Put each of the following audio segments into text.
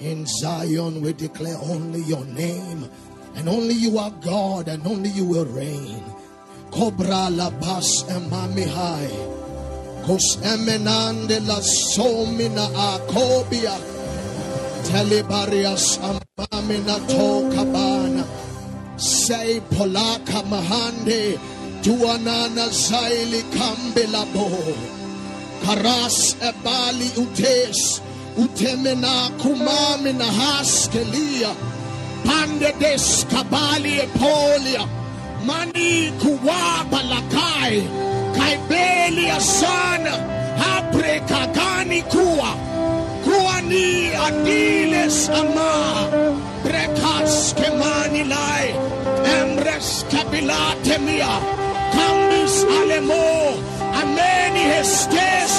In Zion we declare only your name, and only you are God, and only you will reign. Cobra la paz emami high. Kos la somina akobia. Telebarias amamina tokabana. Say polaka mahande. Tuanana zaili kambelabo. Karas ebali utes. Utemena kumamina haskelia. Pande des kabali epolia. Mani kuwaba lakai. Kaibelia sana. Hapre kagani kuwa. Kuwa ni adiles ama. Brekas kemani lai. Emres Cambis alemo. Ameni hestes.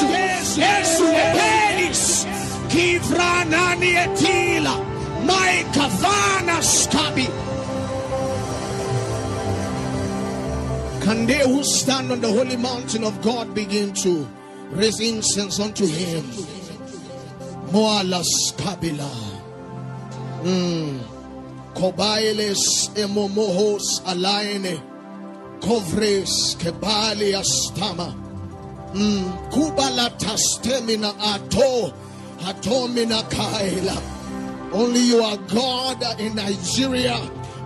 Jesu epelis. Kivranani etila. Mai kavana skabi. Can they who stand on the holy mountain of God begin to raise incense unto him? Moalas kabila. Mm. Kobailes emomohos alaine. Kovres kebali astama. Mm. Kubala tastemina ato. Atomina kaila. Only you are God in Nigeria.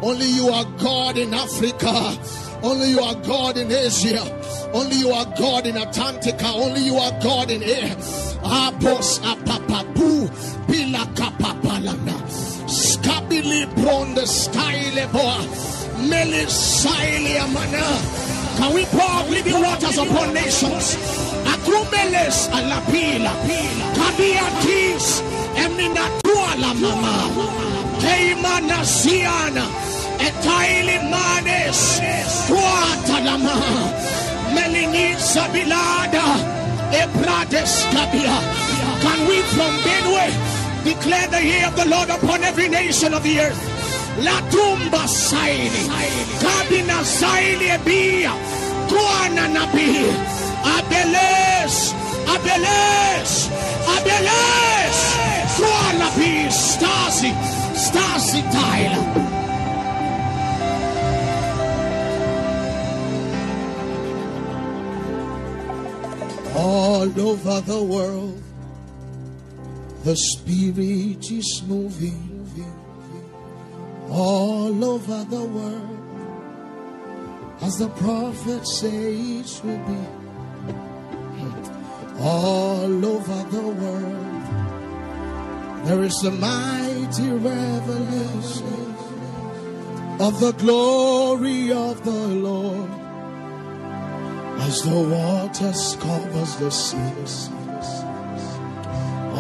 Only you are God in Africa. Only you are God in Asia. Only you are God in Atlantica. Only you are God in air. Abos apapapu bila kapapalana. Skabili bronde skyle boa. Can we pour living waters upon nations? Akrumeles alapila. Kabiatis eminatua la mama. Keimana siana. Etaili manes. Kuatalama. Melinisa bilada. Kabia. Can we from Benue declare the year of the Lord upon every nation of the earth? La tumba saili. Kabina saili ebia. Kuana nabi. Abeles. Abeles. Abeles. Kuana bi. Stasi. Stasi Tyler. All over the world, the Spirit is moving. All over the world, as the prophet says will be. All over the world, there is a mighty revelation of the glory of the Lord. As the waters covers the seas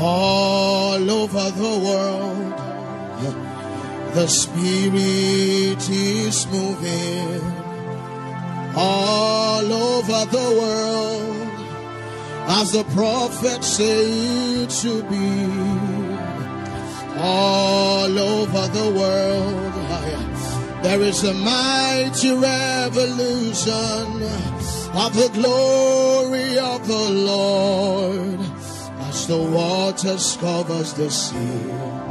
all over the world the spirit is moving all over the world as the prophet said to be all over the world there is a mighty revolution of the glory of the Lord as the waters covers the sea.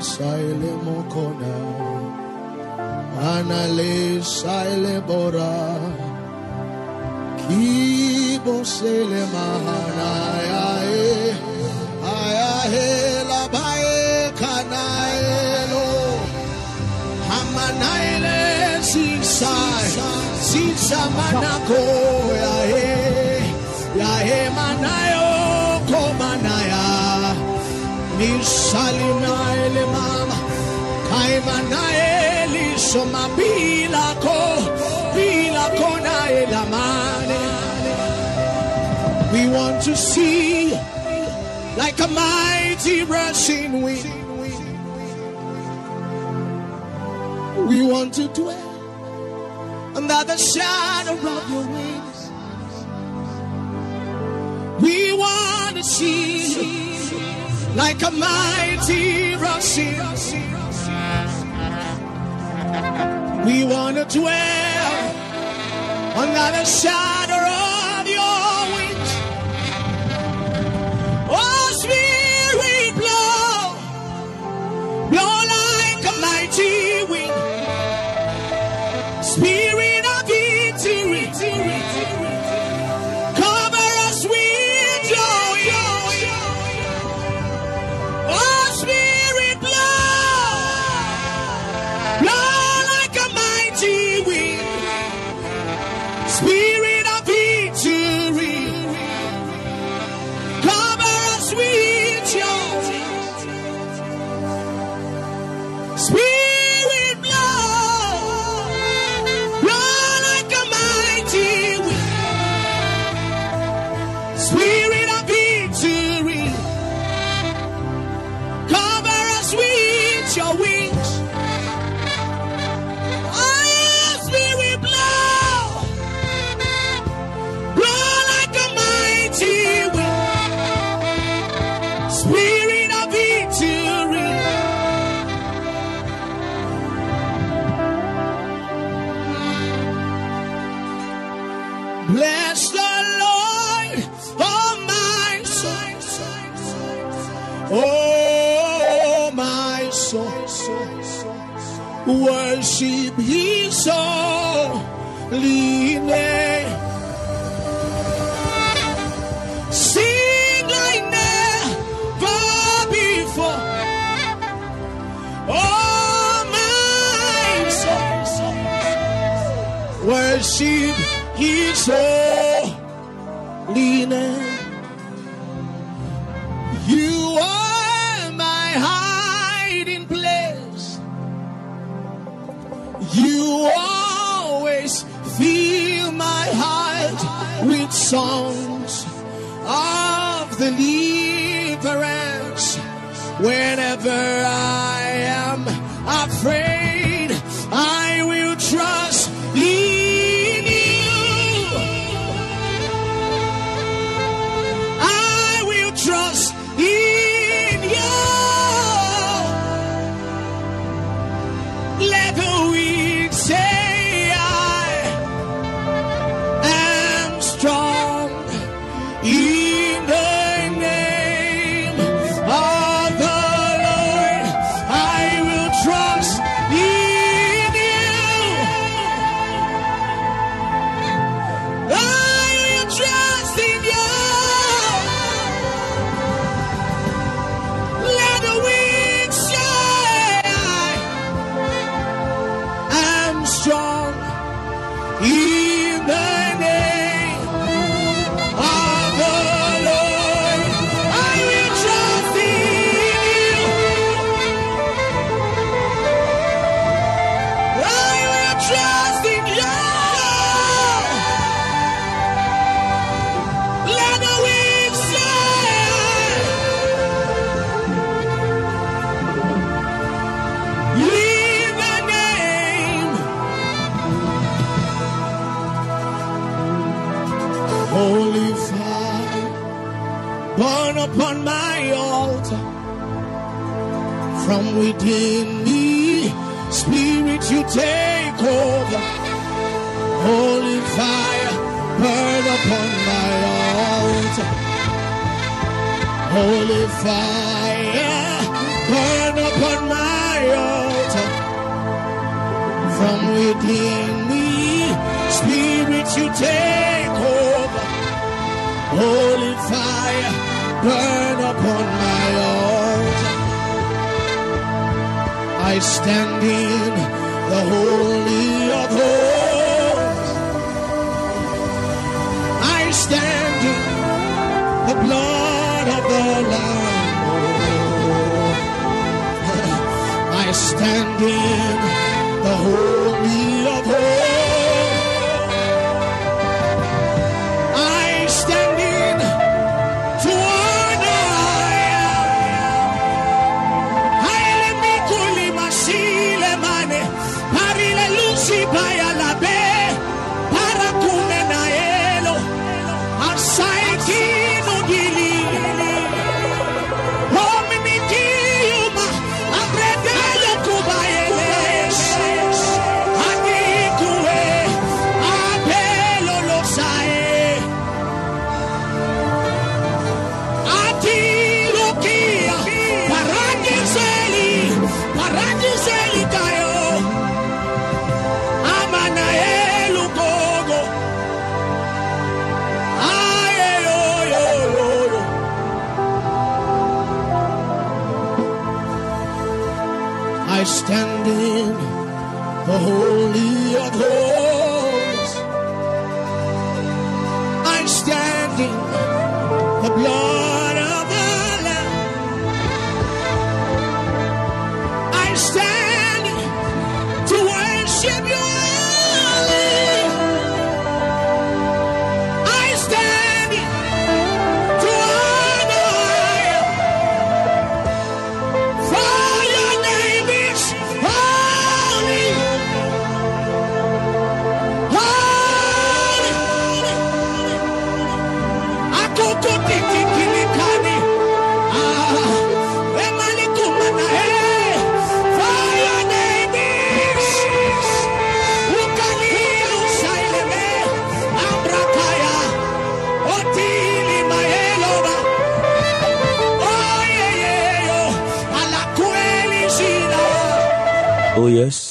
Saile mokona. Anale saile bora. Kibo sele mahana ya e. Aya he la bae kanaelo. Hamanaile sisai. Sisa manako ya he. Ya Pila kona elamane. We want to see like a mighty rushing wind. We want to dwell under the shadow of your wings. We want to see like a mighty rushing. We want to dwell under the shadow of your wings. Oh, Spirit, blow, blow like a mighty wind. Burn upon my altar. From within me, Spirit, you take over. Holy fire, burn upon my altar. Holy fire, burn upon my altar. From within me, Spirit, you take over. Holy fire, burn upon my altar. I stand in the holy of holies. I stand in the blood of the Lamb. I stand in the holy of holies.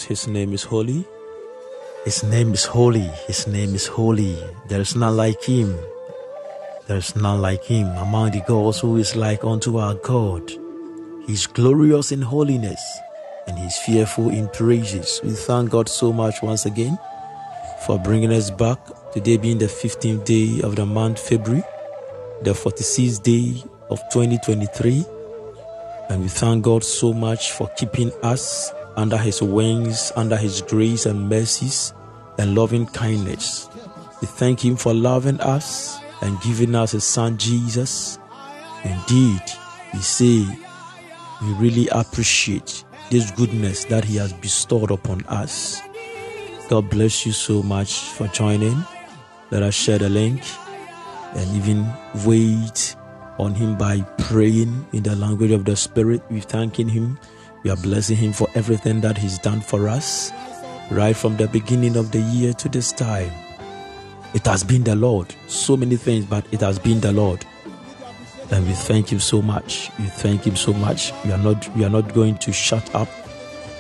His name is holy. His name is holy. His name is holy. There is none like him. There is none like him among the gods who is like unto our God. He is glorious in holiness and he is fearful in praises. We thank God so much once again for bringing us back. Today being the 15th day of the month February, the 46th day of 2023. And we thank God so much for keeping us under His wings, under His grace and mercies and loving kindness. We thank Him for loving us and giving us His Son Jesus. Indeed, we say we really appreciate this goodness that He has bestowed upon us. God bless you so much for joining. Let us share the link and even wait on him by praying in the language of the spirit. We're thanking him. We are blessing him for everything that he's done for us right from the beginning of the year to this time. It has been the Lord. So many things, but it has been the Lord. And we thank him so much. We thank him so much. We are not we are not going to shut up,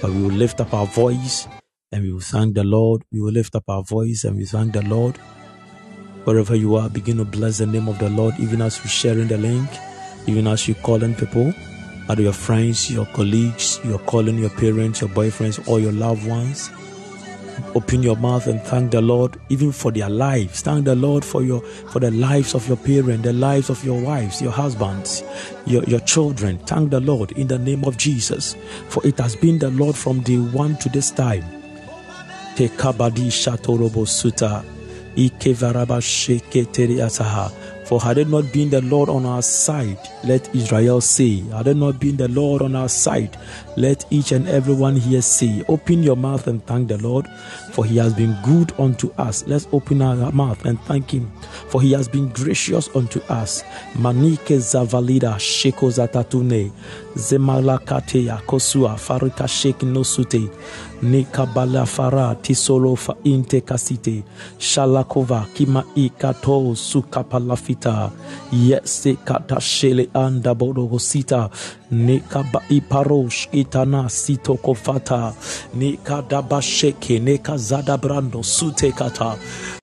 but we will lift up our voice and we will thank the Lord. We will lift up our voice and we thank the Lord. Wherever you are, begin to bless the name of the Lord, even as you sharing the link, even as you calling people, either your friends, your colleagues, you're calling your parents, your boyfriends, or your loved ones. Open your mouth and thank the Lord, even for their lives. Thank the Lord for your for the lives of your parents, the lives of your wives, your husbands, your, your children. Thank the Lord in the name of Jesus. For it has been the Lord from day one to this time. Shatorobo Suta. For had it not been the Lord on our side, let Israel say, had it not been the Lord on our side, let each and everyone here say, Open your mouth and thank the Lord, for he has been good unto us. Let's open our mouth and thank him, for he has been gracious unto us. Manike Zavalida Sheko Zemalakateya Kosua Farika Shek Nosute, Nikabala Fara Tisolo Fa Inte Kasite, Shalakova Kima Ikato Sukapalafita, Yese Kata Shele Anda Bodogosita, Nekaba Iparosh Itana Sito Kofata, Nekadaba Sheke, Nekazada Brando Sute Kata.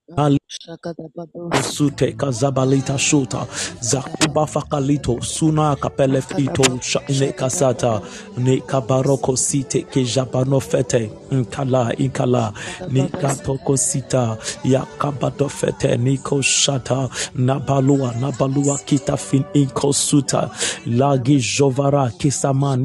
Sute kazabalita shuta. Zakuba fakalito suna kapelef ito shaine kasata. Ne kabaroko site ke jabano fete. Nkala inkala. Katoko sita ya kabato fete. Nabalua nabalua kita fin inko suta. Lagi jovara kisama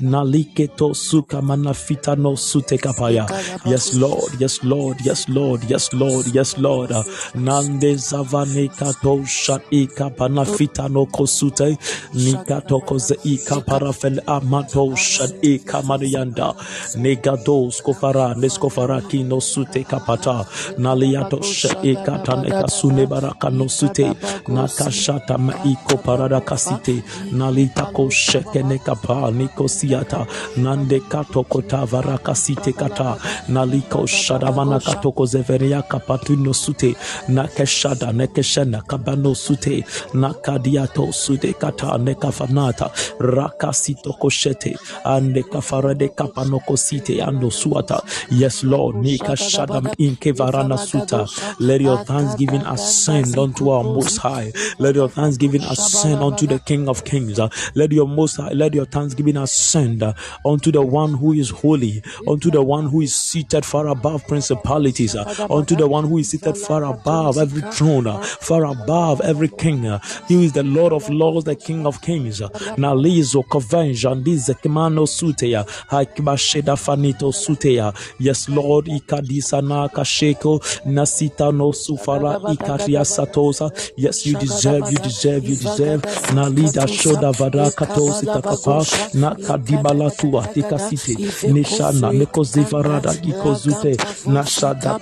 naliketo suka manafita no sute kapaya. Yes lord yes lord yes lord yes lord yes lord. Nande zavane kato shat ika panafita no kosute. Nikato koze ika parafel amato shat ika maniyanda negado skofara neskofara kino sute kapata. Naliato shat ika taneka sune baraka no sute. Nakashata maiko parada kasite. Nalitako shekene kapa niko siata. Nande kato kota varaka site kata. Naliko shadamana katoko zeveria kapatuno no sute na keshada ne keshena kabano sute na kadiato sute kata ne kafanata rakasito koshete ande kafarade kapanoko site ando suata. Yes lord ni kashadam inke varana suta. Let your thanksgiving ascend unto our most high. Let your thanksgiving ascend unto the king of kings. Let your most high let your thanksgiving ascend unto the one who is holy unto the one who is seated far above principalities unto the one who is seated far above every throne far above every king. He is the lord of lords the king of kings. Nalizo kovenja ndize kimano suteya hakibasheda fanito suteya yes lord ikadisa na kasheko nasita no sufara ikaria satosa yes you deserve you deserve you deserve. Na lida shoda vada katosi takapa na kadibala tua tikasite nishana nekozivarada ikozute na shada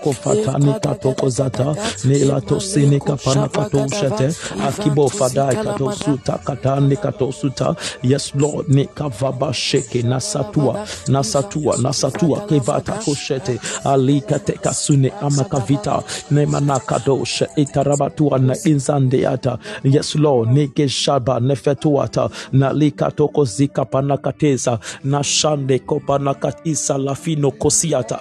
katoko zata nelato sene kapana kato shete akibo fadai kato suta katane kato suta yes lord ne kavaba sheke nasatua nasatua nasatua kevata koshete ali kateka sune amakavita ne manakadoshe itarabatua na inzandeata. Yes lord nege shaba nefetuata na likatoko zikapana kateza na shande kopana katisa lafino kosiata.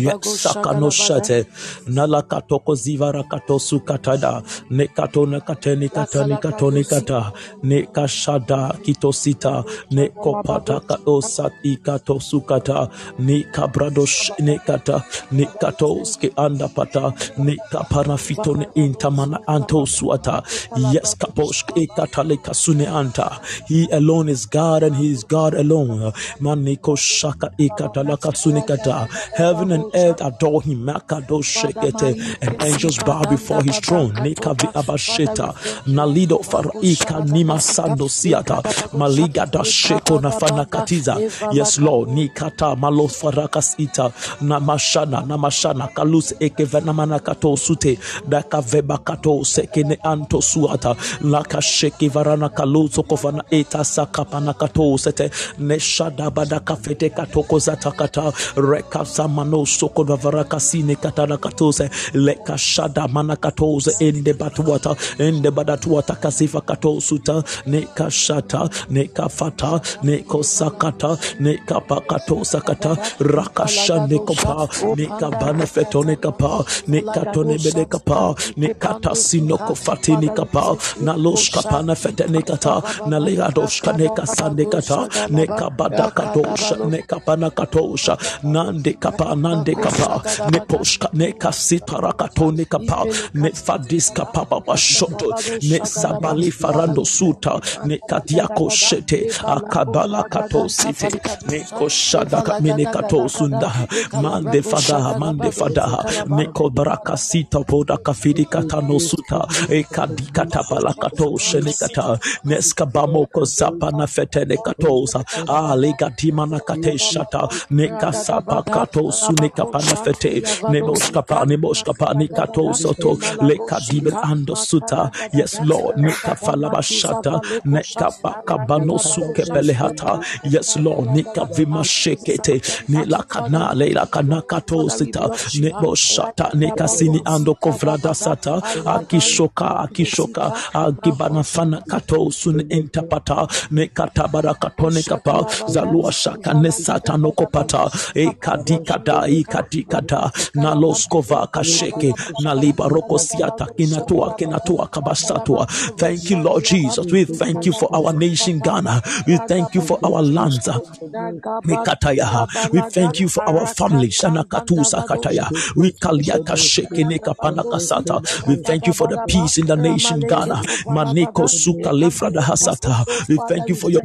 Yesakano shate nalakatoko zivara katosu katada nekato nakate nikata nikato nikata. Nekashada kitosita nekopata kadosa ikato sukata. Nikabradosh nekata. nikatoske andapata nekapana fitone intamana antosuata yes kaposh ekatale kasune anta. He alone is God and he is God alone. Maniko shaka ikatala kasune kata Heaven and earth adore him. Makado shekete. And angels bow before his throne. Nekavi abasheta. Nalido faraika nima sando siata. Maliga da sheko nafana katiza. Yes, Lord. Nikata malo farakas ita. Namashana namashana kalus ekevenamana kato sute. Daka veba kato sekene anto suata. Laka sheke varana kaluzo kofana eta sakapana kato sete. Neshada badaka fete katoko zatakata. Rekasa mano soko da varaka sine katana katose. Leka shada mana katose. Ende batuata. Ende badatuata kasifa katosuta. Ne kashata. Ne kafata. Ne kosakata. Ne kapakato sakata rakasha ne kopa ne kabana feto ne kapa. Ne katone bede kapa. Ne kata sino kofati ne kapa nande kapa. Ne poshka ne kasita rakato ne kapa. Ne fadis kapa baba shoto. Ne sabali farando suta. Ne kadiako shete. Akabala kato site ne koshada kamene kato sunda. Mande fadaha mande fadaha ne kobraka sita poda kafiri kata no suta. E kadikata bala kato shene kata. Ne skabamo ko zapa na fete ne katosa ale gatima na kate shata. Ne kasapa kato sune kapana fete. Ne moskapa ne moskapa ne kato soto. Le kadibel ando suta. Yes lord ne kafala bashata ne kapaka bano suke belehata yes lord ne kavima shekete. Ne lakana le lakana kato sita. Ne boshata ne kasini ando kovrada sata. Akishoka akishoka. Akibana fana kato sun entapata ne katabara katone kapa. Zalua shaka ne sata no kopata. E kadikada kasheke kinatua kinatua kabasatua thank you lord jesus we thank you for our nation ghana we thank you for our lands. We thank you for our family. Shanakatusa kataya. We. We thank you for the peace in the nation Ghana. Maneko suka lefra hasata. We thank you for your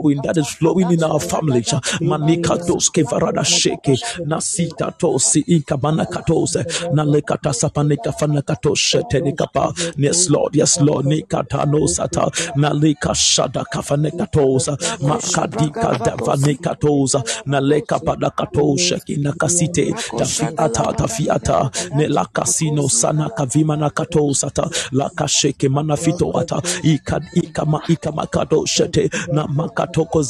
wind that is flowing in our families. Manika doske varada sheke. Nasita tosi inkabana katose. Nalekata sapaneka fanakatoshe tenikapa. Yes Lord, yes Lord. Nikata no sata. Naleka shada kafanekatosa. Makadika davanekatosa. Naleka padakatoshe kinakasite. Tafiata tafiata. Nelakasino sana kavima nakatosata. Lakasheke. Ikad ikama ikama kadoshete. Na makato katoko.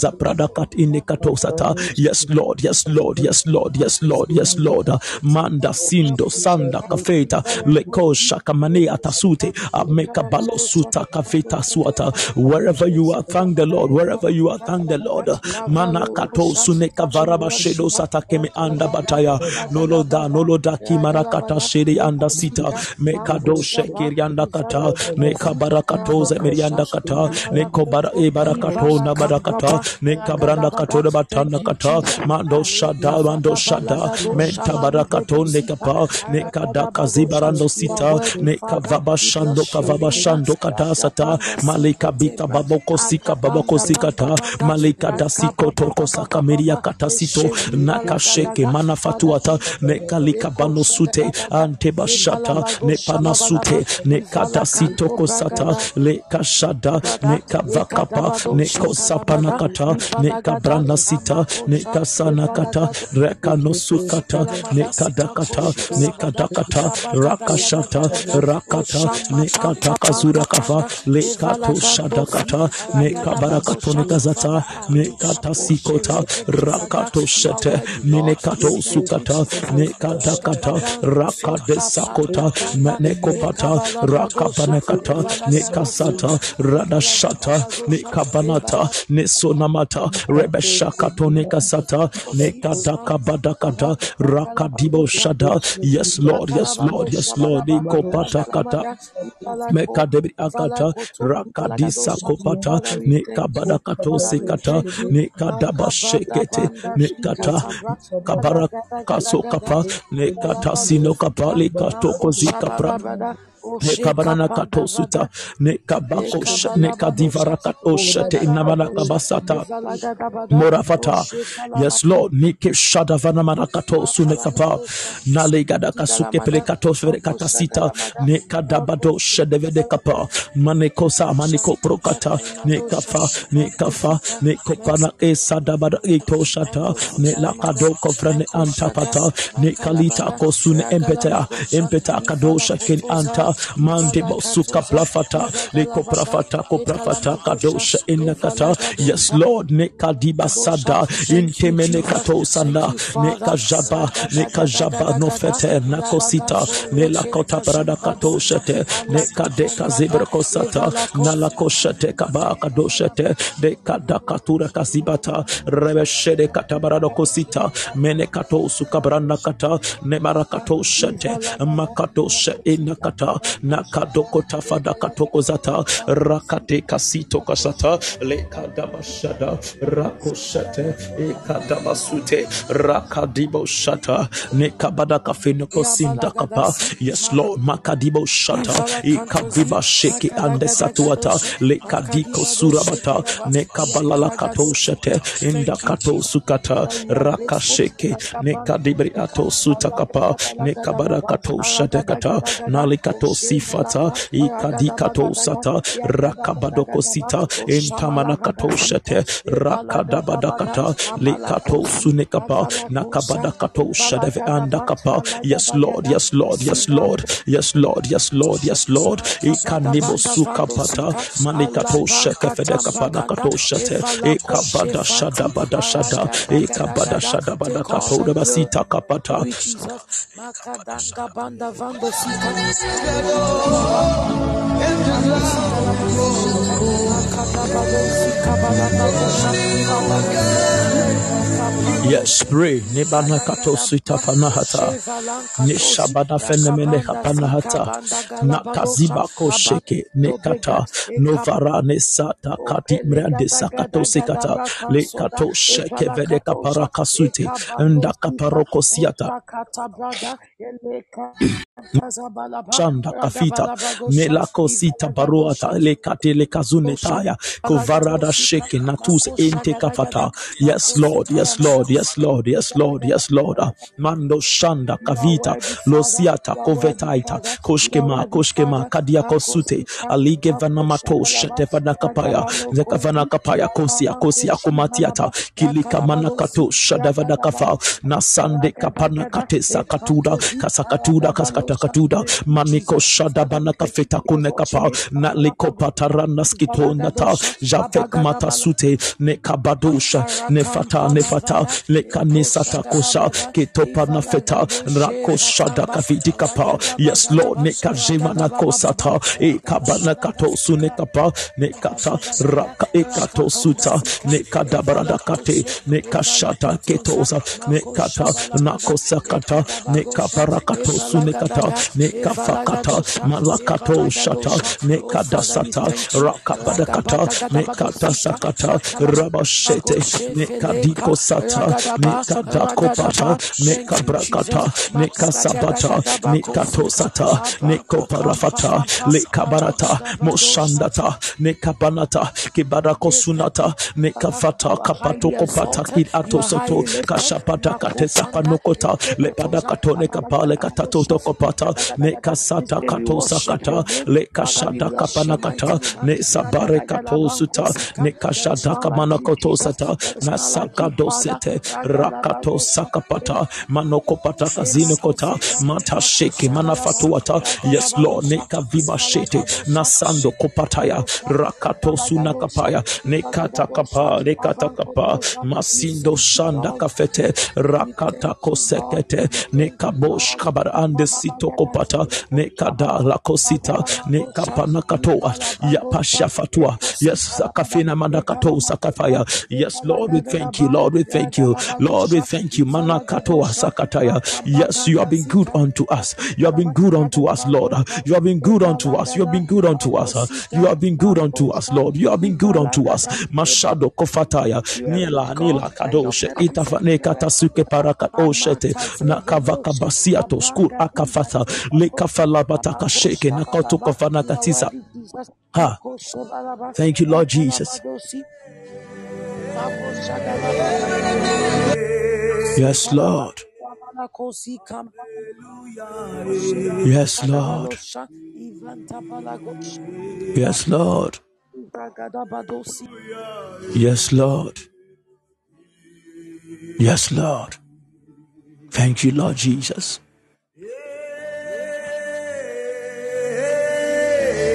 Yes, Lord, yes, Lord, yes, Lord, yes, Lord, yes, Lord. Manda sindo sanda kafeta leko shakamane atasute ameka balo suta kafeta suata. Wherever you are, thank the Lord. Wherever you are, thank the Lord. Mana kato suneka varaba shedo sata keme anda bataya. Nolo da nolo da kimarakata shede anda sita. meka Mekado shekiri anda kata. Meka barakato zemirianda kata. Neko bara e barakato na barakata. Neka branda kato de batanda kata. Mando shada mando shada. Menta barakato neka pa. Neka da kazibarando sita. Neka vaba shando kavaba shando kata sata. Malika bika baboko sika baboko sikata. Malika da siko toko saka miria kata sito. Naka sheke mana fatuata. Neka lika bano sute. Ante bashata. Ne pana sute. Neka da sito kosata. Le kashada. Neka vakapa. Neko sapana kata. Neka branda sita. Neka sana kata. Reka no sukata. Neka dakata. Neka dakata. Rakashata. Rakata. Neka takazura kava. Lekato shadakata. Neka barakato nekazata. Neka tasikota. Rakato shete. Sukata. Neka dakata. Rakade sakota. Menekopata. Rakapanekata. Nekasata. Radashata. Nekabanata. Nesonamata. Rebeshakato nekasata. Nekadaka badakata. Rakadibo shada. Yes, Lord. Yes, Lord. Yes, Lord. Ikopatakata. Mekadebri akata. Rakadisa kopata. Nekabadakato sekata. Nekadaba shekete. Nekata. Kabara kaso kapa. Nekata sino kapa. Lekatoko zikapra. Nekabarana katosuta, nekabako, nekadivara katoshete, inamana kabasata, morafata. Yes, Lord. Nike shadavana marakato sunekapa. Nalegada kasuke pelekato katasita. Nekadabado shedevede kapa. Manekosa maniko prokata. Nekafa, nekafa, nekopana esadabada etoshata. Nelakado kofrane antapata. Nekalita kosune empeta. Empeta kadosha ken anta. Mande bosuka plafata. Leko prafata ko prafata kadosha inakata. Yes, Lord. Nekadiba sada. Intemene kato sana. Nekajaba. Nekajaba no fete. Nakosita. Nelakota parada kato shete. Nekadeka zebra kosata. Nalakoshete kabaka doshete. Dekadakatura kasibata. Rebeshede katabarado kosita. Mene kato sukabranda kata. Nemarakato shete. Makato she inakata. Nakadoko tafada katoko zata. Rakate kasito kasata. Lekadabashada. Rakoshete. Ekadabasute. Rakadibo shata. Nekabada kafenoko sinda kapa. Yes, Lord. Makadibo shata. Ikaviva sheki ande satuata. Lekadiko surabata. Nekabalala kato shete. Inda sukata. Rakasheke. Nekadibri ato sutakapa. Nekabada kato shate kata. Sifata. Ikadikato sata. Rakabadoko sita. Intamana kato shete. Rakadabadakata. Lekato sunekapa. Nakabadakato shadeve andakapa. Yes, Lord. Yes, Lord. Yes, Lord. Yes, Lord. Yes, Lord. Yes, Lord. Ikanibo sukapata. Manikato shekefedekapa nakato shete. Ikabada shada bada shada. Ikabada shada bada kato debasita kapata. Makadanga banda vando sika. Yes, pray. Nibana kato sita fanahata. Nishabana fenemene kapanahata. Nakaziba ko sheke nekata. Novara nesata kati mrande sakato sekata. Le kato sheke vede kapara kasute. Nda kaparoko siata. Shanda kafita melako sita baruata lekate lekazune taya kovarada sheke natus ente kafata yes lord yes lord Yes, Lord. Yes, Lord. Yes, Lord. Ah, Mando Shanda Kavita Losiata Kovetaita Koshkema Koshkema Kadia Kosute Alige Vanamato Shetevana Kapaya Zekavana Kapaya Kosia Kosia Komatiata Kilika Manakato Shadavada Kafa Nasande Kapana Katesa Katuda Kasakatuda Kaskatakatuda Maniko Shadabana Kafeta Kunekapa Naliko Patarana Skitonata Jafek Matasute Nekabadosha Nefata Nefata Lekanisata Kosha Ketopa Nafeta Rakoshada Kaviti Kapa. Yes Lord Nekajimana Kosata. Ekabana Kato Sunekapa Nekata Raka Ekato Suta. Nekadabarada Kate Nekashata Ketosa Nekata Nakosakata Nekabarakato Sunekata Nekafakata Malakato Shata. Nekadasata Rakabadakata Nekata Sakata Rabashete Nekadiko Sata Nekadako Pata Nekabrakata Nekasabata Nekatosata Nekoparafata Lekabarata Moshandata Nekabanata Kibarakosunata Nekafata Kapato Kopata Kid Atosoto Kashapata Katesa Panokota Lepada Katone Kapale Katato Tokopata Nekasata Katosakata Lekashada Kapanakata Nesabare Katosuta Nekashada Kamanakotosata Nasaka Dosete Rakato Sakapata Manokopata Kazinokota Mata Sheki Manafatuata Yes Lord Neka Viva Shete Nasando Kopataya. Rakato Sunakapaya Nekata Kapa Nekata Kapa Masindo Shanda Kafete Rakata Kosekete Nekabosh Kabar Ande Sito Kopata Nekada Lakosita Nekapanakatoa Yapasha Fatua Yes Sakafina Manakato Sakafaya. Yes Lord we thank you Lord we thank you Lord we thank you. Manakatoa Sakataya. Yes you have been good unto us. You have been good unto us Lord. You have been good unto us. You have been good unto us. You have been good unto us Lord. You have been good unto us. Mashado Kofataya. Nila Nila Kadoshe Itafane Katasuke Parakatoshete Nakavaka Basiato Skur Akafata Lekafala Bataka Sheke. Nakoto Kofana Katisa. Ha. Thank you, Lord Jesus. Yes, Lord. Yes, Lord. Yes, Lord. Yes, Lord. Yes, Lord. Thank you, Lord Jesus.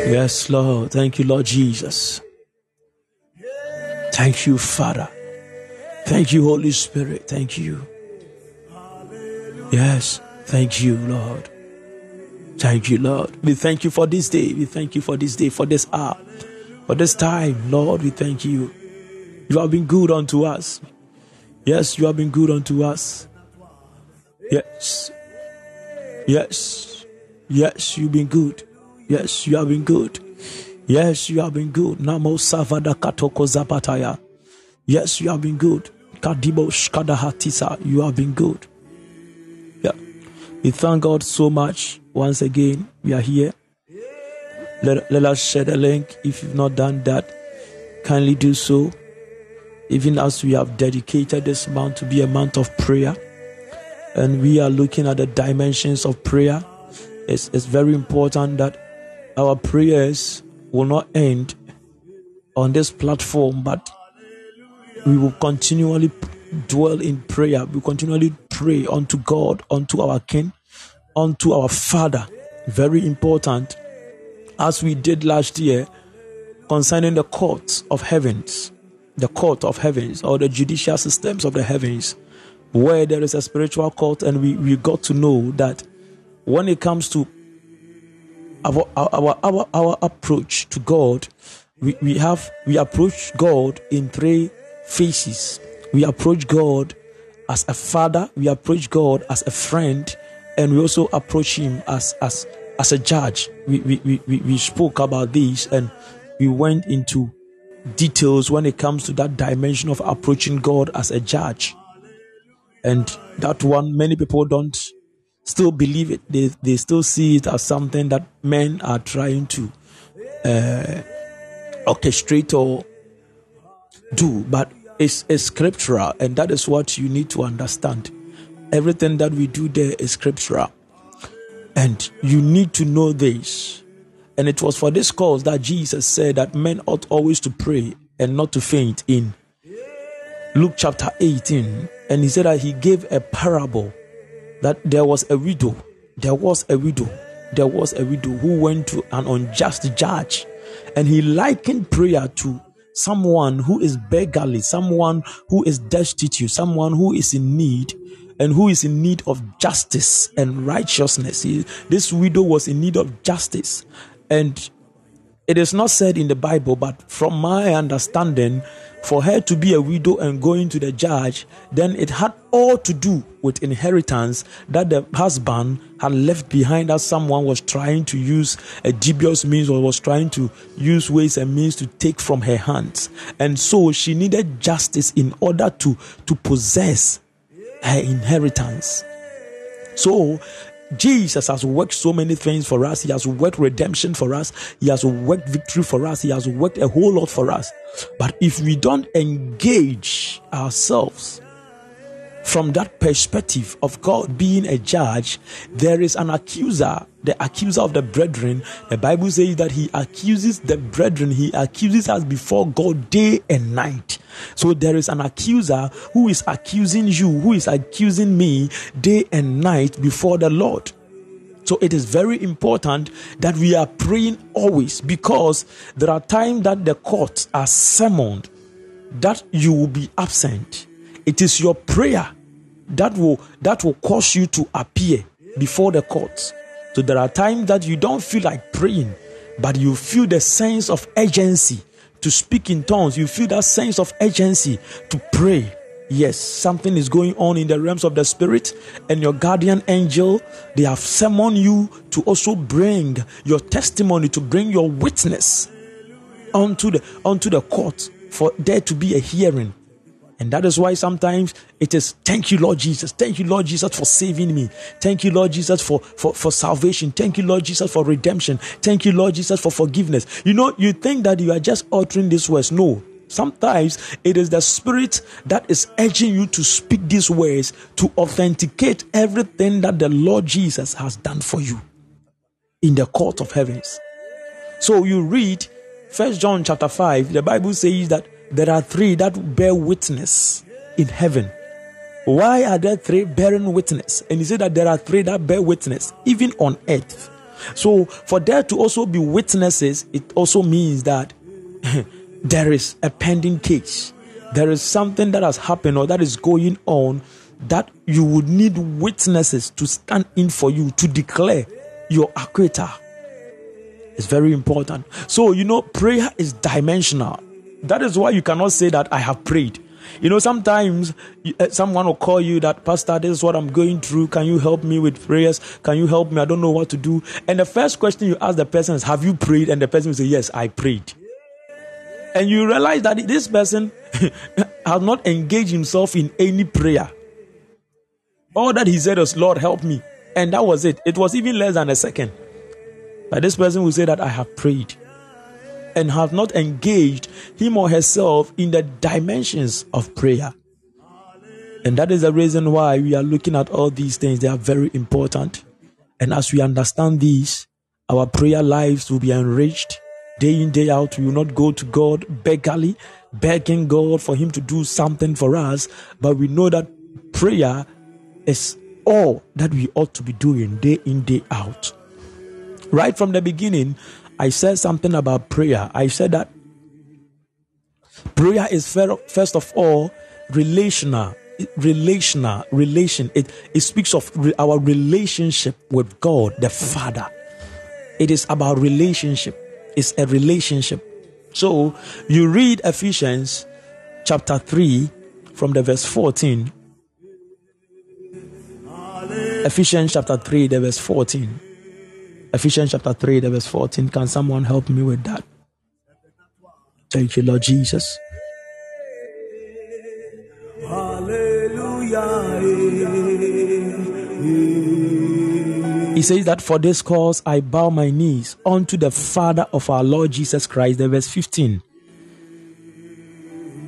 Yes, Lord. Thank you, Lord Jesus. Thank you, Father. Thank you, Holy Spirit. Thank you. Yes, thank you, Lord. Thank you, Lord. We thank you for this day. We thank you for this day, for this hour, for this time, Lord. We thank you. You have been good unto us. Yes, you have been good unto us. Yes. Yes. Yes, you've been good. Yes, you have been good. Yes, you have been good. Namo Savada Katoko Zapataya. Yes, you have been good. Kadibo Shkadahatisa, you have been good. Yeah. We thank God so much. Once again, we are here. Let, let us share the link. If you've not done that, kindly do so. Even as we have dedicated this month to be a month of prayer, and we are looking at the dimensions of prayer, it's, it's very important that our prayers will not end on this platform, but we will continually dwell in prayer. We continually pray unto God, unto our King, unto our Father. Very important, as we did last year concerning the courts of heavens, the court of heavens, or the judicial systems of the heavens, where there is a spiritual court, and we, we got to know that when it comes to our our our, our approach to God, we, we have we approach God in three phases. We approach God as a father, we approach God as a friend, and we also approach him as as as a judge. We we, we, we spoke about this and we went into details when it comes to that dimension of approaching God as a judge. And that one many people don't still believe it. They, they still see it as something that men are trying to uh, orchestrate or do. But it's, is scriptural, and that is what you need to understand. Everything that we do there is scriptural. And you need to know this. And it was for this cause that Jesus said that men ought always to pray and not to faint in Luke chapter 18. And he said that he gave a parable that there was a widow, there was a widow, there was a widow who went to an unjust judge. And he likened prayer to someone who is beggarly, someone who is destitute, someone who is in need and who is in need of justice and righteousness. He, this widow was in need of justice. And it is not said in the Bible, but from my understanding, for her to be a widow and going to the judge, then it had all to do with inheritance that the husband had left behind as someone was trying to use a dubious means or was trying to use ways and means to take from her hands. And so she needed justice in order to, to possess her inheritance. So Jesus has worked so many things for us. He has worked redemption for us. He has worked victory for us. He has worked a whole lot for us. But if we don't engage ourselves from that perspective of God being a judge, there is an accuser, the accuser of the brethren. The Bible says that he accuses the brethren, he accuses us before God day and night. So there is an accuser who is accusing you, who is accusing me day and night before the Lord. So it is very important that we are praying always because there are times that the courts are summoned that you will be absent it is your prayer that will that will cause you to appear before the courts. So there are times that you don't feel like praying, but you feel the sense of urgency to speak in tongues. You feel that sense of urgency to pray. Yes, something is going on in the realms of the spirit, and your guardian angel, they have summoned you to also bring your testimony, to bring your witness onto the onto the court for there to be a hearing and that is why sometimes it is thank you, Lord Jesus. Thank you, Lord Jesus, for saving me. Thank you, Lord Jesus, for, for, for salvation. Thank you, Lord Jesus, for redemption. Thank you, Lord Jesus, for forgiveness. You know, you think that you are just uttering these words. No. Sometimes it is the spirit that is urging you to speak these words to authenticate everything that the Lord Jesus has done for you in the court of heavens. So you read First John chapter 5, the Bible says that there are three that bear witness in heaven. Why are there three bearing witness? And he said that there are three that bear witness, even on earth. So, for there to also be witnesses, it also means that there is a pending case. There is something that has happened or that is going on that you would need witnesses to stand in for you to declare your acquittal. It's very important. So, you know, prayer is dimensional. That is why you cannot say that I have prayed. You know, sometimes uh, someone will call you that, Pastor, this is what I'm going through. Can you help me with prayers? Can you help me? I don't know what to do. And the first question you ask the person is, Have you prayed? And the person will say, Yes, I prayed. And you realize that this person has not engaged himself in any prayer. All that he said was, Lord, help me. And that was it. It was even less than a second. But this person will say that I have prayed and have not engaged him or herself in the dimensions of prayer. And that is the reason why we are looking at all these things. They are very important. And as we understand these, our prayer lives will be enriched day in, day out. We will not go to God beggarly, begging God for Him to do something for us, but we know that prayer is all that we ought to be doing day in, day out. Right from the beginning, I said something about prayer. I said that prayer is first of all relational relational relation. It, it speaks of re- our relationship with god the father. It is about relationship. It's a relationship. So you read ephesians chapter 3 from the verse 14 ephesians chapter 3 the verse 14 Ephesians chapter 3, the verse 14. Can someone help me with that? Thank you, Lord Jesus. He says that for this cause I bow my knees unto the Father of our Lord Jesus Christ. The verse 15.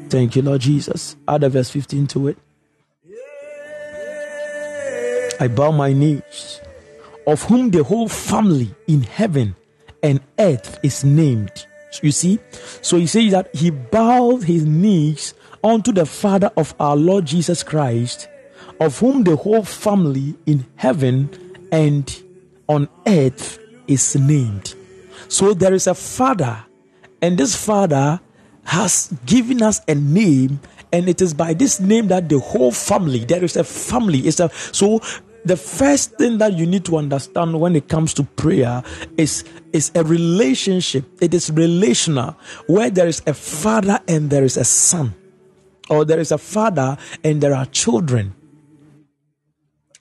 Thank you, Lord Jesus. Add a verse 15 to it. I bow my knees, of whom the whole family in heaven and earth is named. You see? So he says that he bowed his knees unto the Father of our Lord Jesus Christ, of whom the whole family in heaven and on earth is named. So there is a Father, and this Father has given us a name, and it is by this name that the whole family, there is a family. It's a so the first thing that you need to understand when it comes to prayer is is a relationship. It is relational. Where there is a father and there is a son or there is a father and there are children.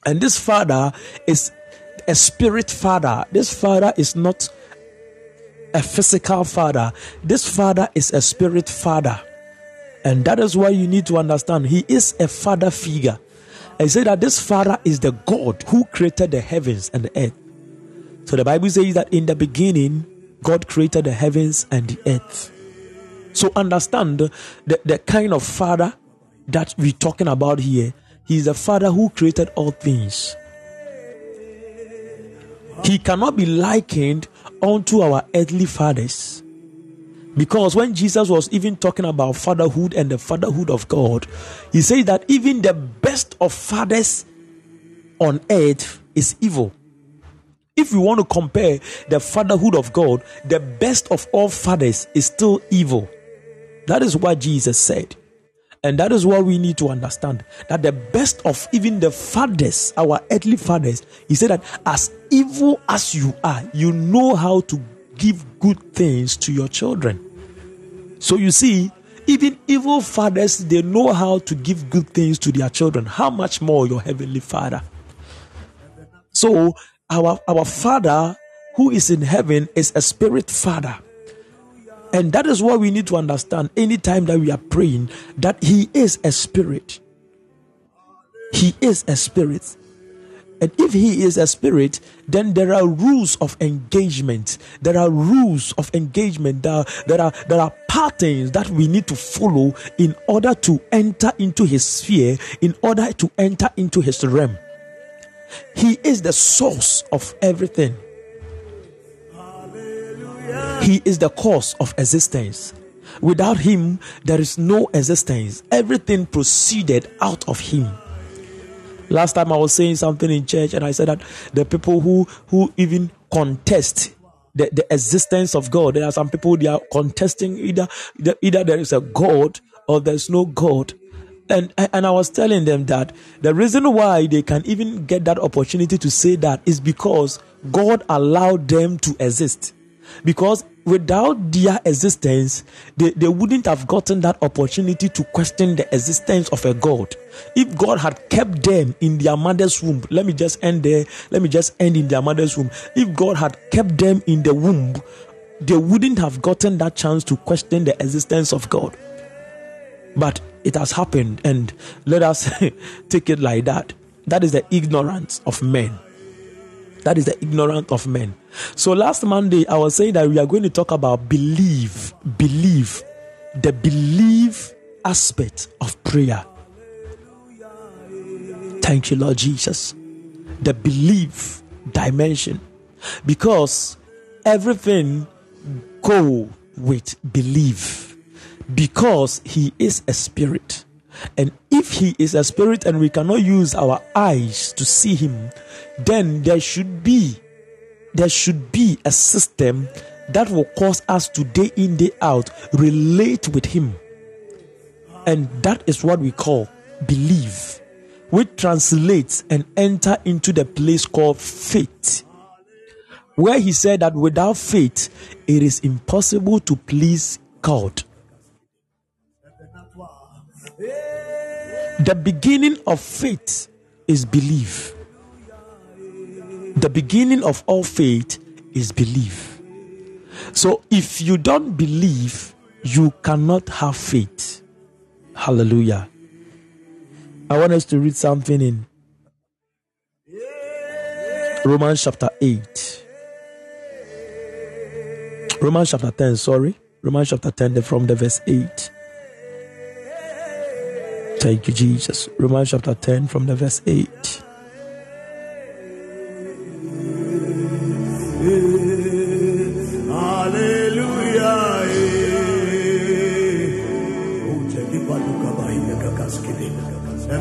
And this father is a spirit father. This father is not a physical father. This father is a spirit father. And that is why you need to understand he is a father figure I say that this Father is the God who created the heavens and the earth. So the Bible says that in the beginning, God created the heavens and the earth. So understand the, the kind of Father that we're talking about here. He is the Father who created all things. He cannot be likened unto our earthly fathers. Because when Jesus was even talking about fatherhood and the fatherhood of God, he said that even the best of fathers on earth is evil. If we want to compare the fatherhood of God, the best of all fathers is still evil. That is what Jesus said. And that is what we need to understand that the best of even the fathers, our earthly fathers, he said that as evil as you are, you know how to give good things to your children. So you see, even evil fathers, they know how to give good things to their children. How much more your heavenly father? So our, our father who is in heaven is a spirit father. And that is what we need to understand anytime that we are praying that he is a spirit. He is a spirit. And if he is a spirit, then there are rules of engagement. There are rules of engagement. There, there are there are patterns that we need to follow in order to enter into his sphere, in order to enter into his realm. He is the source of everything. He is the cause of existence. Without him, there is no existence. Everything proceeded out of him. Last time I was saying something in church, and I said that the people who who even contest the, the existence of God, there are some people they are contesting either either there is a God or there's no God. And, and I was telling them that the reason why they can even get that opportunity to say that is because God allowed them to exist. Because without their existence, they, they wouldn't have gotten that opportunity to question the existence of a God. If God had kept them in their mother's womb, let me just end there, let me just end in their mother's womb. If God had kept them in the womb, they wouldn't have gotten that chance to question the existence of God. But it has happened, and let us take it like that. That is the ignorance of men. That is the ignorance of men. So last Monday, I was saying that we are going to talk about believe, believe, the believe aspect of prayer. Thank you, Lord Jesus. The believe dimension. Because everything go with believe. Because he is a spirit. And if he is a spirit and we cannot use our eyes to see him, then there should be there should be a system that will cause us to day in day out relate with him. And that is what we call believe which translates and enter into the place called faith where he said that without faith it is impossible to please god the beginning of faith is belief the beginning of all faith is belief. So if you don't believe, you cannot have faith. Hallelujah. I want us to read something in Romans chapter 8. Romans chapter 10, sorry. Romans chapter 10 from the verse 8. Thank you, Jesus. Romans chapter 10 from the verse 8.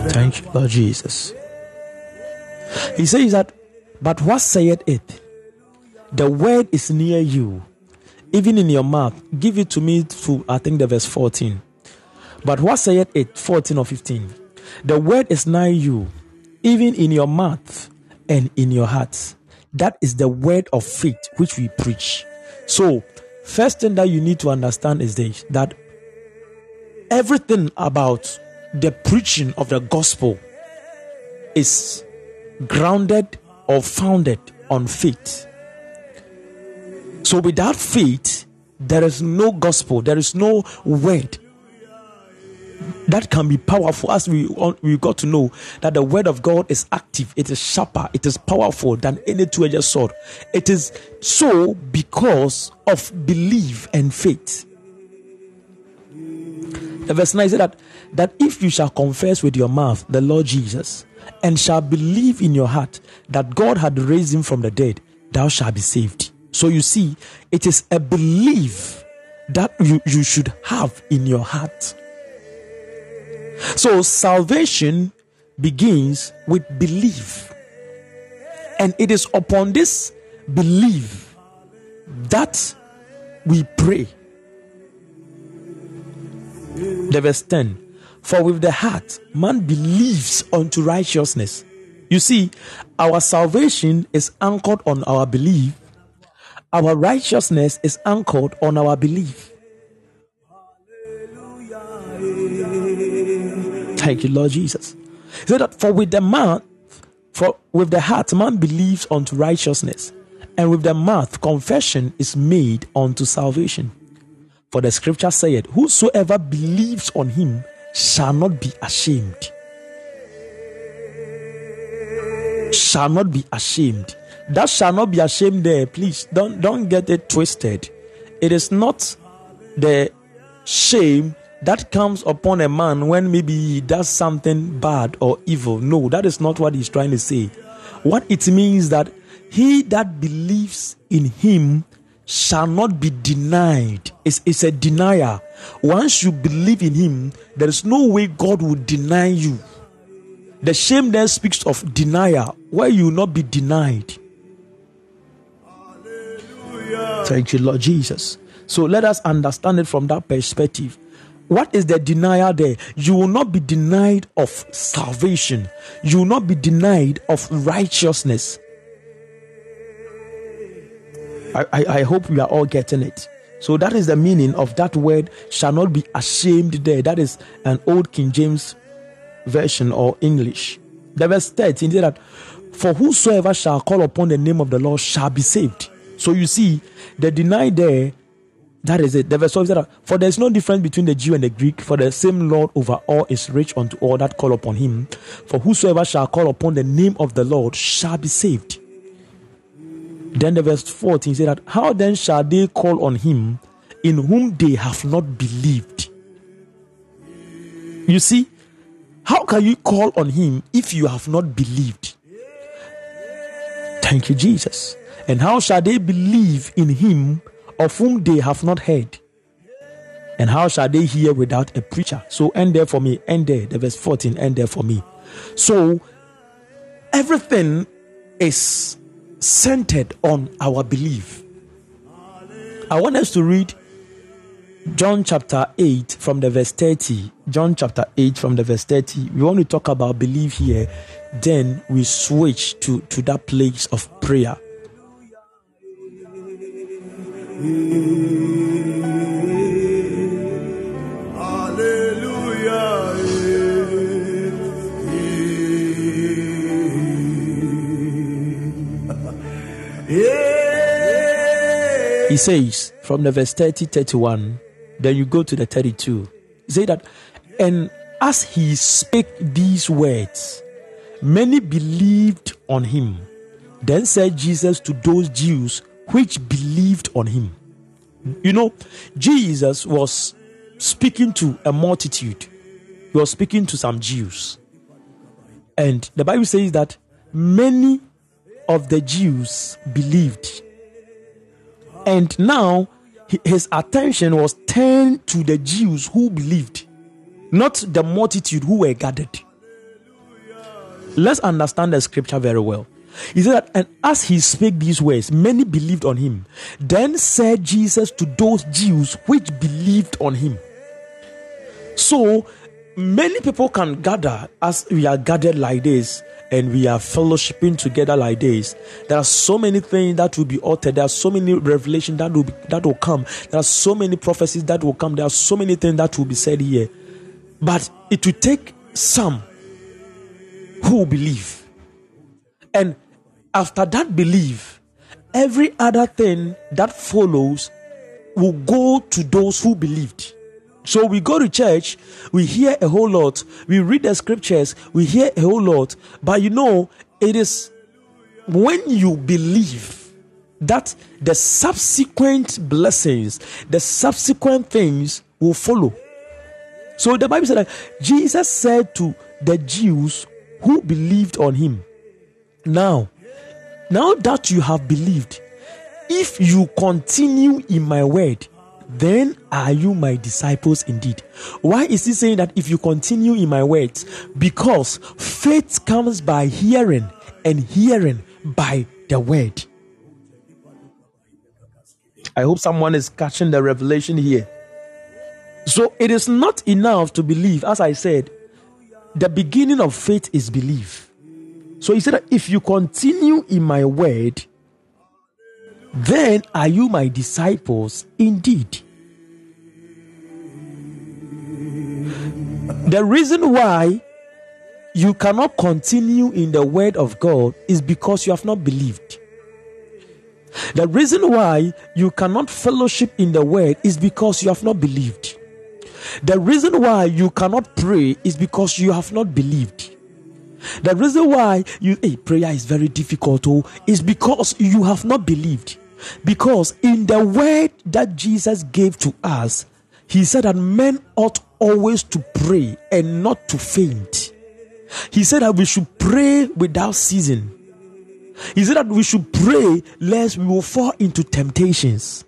Thank you, Lord Jesus. He says that, but what saith it? The word is near you, even in your mouth. Give it to me to, I think, the verse 14. But what saith it? 14 or 15. The word is nigh you, even in your mouth and in your heart. That is the word of faith which we preach. So, first thing that you need to understand is this that everything about the preaching of the gospel is grounded or founded on faith. So, without faith, there is no gospel, there is no word that can be powerful as we we got to know that the word of god is active. It is sharper. It is powerful than any two-edged sword. It is so because of belief and faith. The verse 9 said that that if you shall confess with your mouth the lord jesus and shall believe in your heart that god had raised him from the dead thou shalt be saved. So you see it is a belief that you, you should have in your heart so salvation begins with belief. And it is upon this belief that we pray. The verse 10 For with the heart man believes unto righteousness. You see, our salvation is anchored on our belief, our righteousness is anchored on our belief. Thank you, Lord Jesus. Said that for with the mouth, for with the heart man believes unto righteousness, and with the mouth confession is made unto salvation. For the scripture saith, Whosoever believes on him shall not be ashamed. Shall not be ashamed. That shall not be ashamed there. Please don't don't get it twisted. It is not the shame that comes upon a man when maybe he does something bad or evil. No, that is not what he's trying to say. What it means that he that believes in him shall not be denied. It's, it's a denier. Once you believe in him, there is no way God will deny you. The shame then speaks of denial, where you will not be denied. Hallelujah. Thank you, Lord Jesus. So let us understand it from that perspective. What is the denial there? You will not be denied of salvation, you will not be denied of righteousness. I, I, I hope we are all getting it. So that is the meaning of that word shall not be ashamed there. That is an old King James version or English. The verse 13 said that for whosoever shall call upon the name of the Lord shall be saved. So you see, the deny there that is it. The verse 12 said, For there is no difference between the Jew and the Greek, for the same Lord over all is rich unto all that call upon him. For whosoever shall call upon the name of the Lord shall be saved. Then the verse 14 said that, How then shall they call on him in whom they have not believed? You see, how can you call on him if you have not believed? Thank you, Jesus. And how shall they believe in him of whom they have not heard. And how shall they hear without a preacher? So end there for me, end there. The verse 14, end there for me. So everything is centered on our belief. I want us to read John chapter 8 from the verse 30. John chapter 8 from the verse 30. We want to talk about belief here. Then we switch to, to that place of prayer. He says from the verse 30 31, then you go to the 32. Say that, and as he spake these words, many believed on him. Then said Jesus to those Jews which believed on him. You know, Jesus was speaking to a multitude. he was speaking to some Jews. And the Bible says that many of the Jews believed. And now his attention was turned to the Jews who believed, not the multitude who were gathered. Let's understand the scripture very well. He said that, and as he spake these words, many believed on him. Then said Jesus to those Jews which believed on him. So many people can gather as we are gathered like this and we are fellowshipping together like this. There are so many things that will be altered. There are so many revelations that will be, that will come. There are so many prophecies that will come. There are so many things that will be said here. But it will take some who believe. And after that belief, every other thing that follows will go to those who believed. So we go to church, we hear a whole lot, we read the scriptures, we hear a whole lot, but you know, it is when you believe that the subsequent blessings, the subsequent things will follow. So the Bible said that Jesus said to the Jews who believed on him, Now, now that you have believed, if you continue in my word, then are you my disciples indeed. Why is he saying that if you continue in my words? Because faith comes by hearing, and hearing by the word. I hope someone is catching the revelation here. So it is not enough to believe, as I said, the beginning of faith is belief. So he said if you continue in my word, then are you my disciples indeed? The reason why you cannot continue in the word of God is because you have not believed. The reason why you cannot fellowship in the word is because you have not believed. The reason why you cannot pray is because you have not believed. The reason why you hey, prayer is very difficult oh, is because you have not believed. Because in the word that Jesus gave to us, he said that men ought always to pray and not to faint. He said that we should pray without ceasing. He said that we should pray lest we will fall into temptations.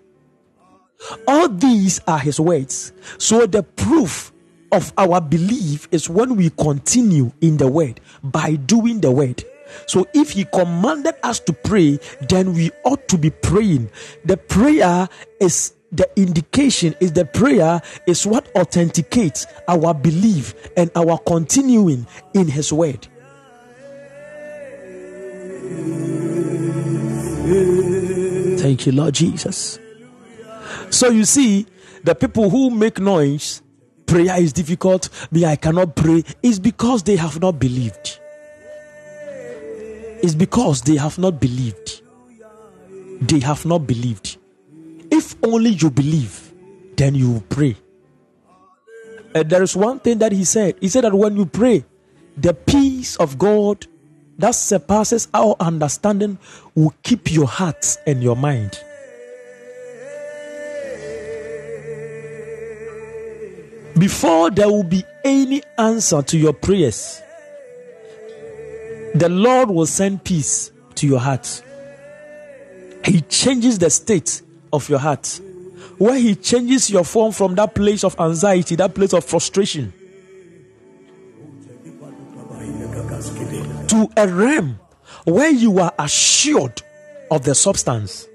All these are his words. So the proof of our belief is when we continue in the word by doing the word. So if he commanded us to pray, then we ought to be praying. The prayer is the indication is the prayer is what authenticates our belief and our continuing in his word. Thank you, Lord Jesus. So you see, the people who make noise, prayer is difficult, me, I cannot pray, is because they have not believed. It's because they have not believed. They have not believed. If only you believe, then you will pray. And there is one thing that he said. He said that when you pray, the peace of God that surpasses our understanding will keep your heart and your mind. Before there will be any answer to your prayers, the Lord will send peace to your heart. He changes the state of your heart, where He changes your form from that place of anxiety, that place of frustration, to a realm where you are assured of the substance.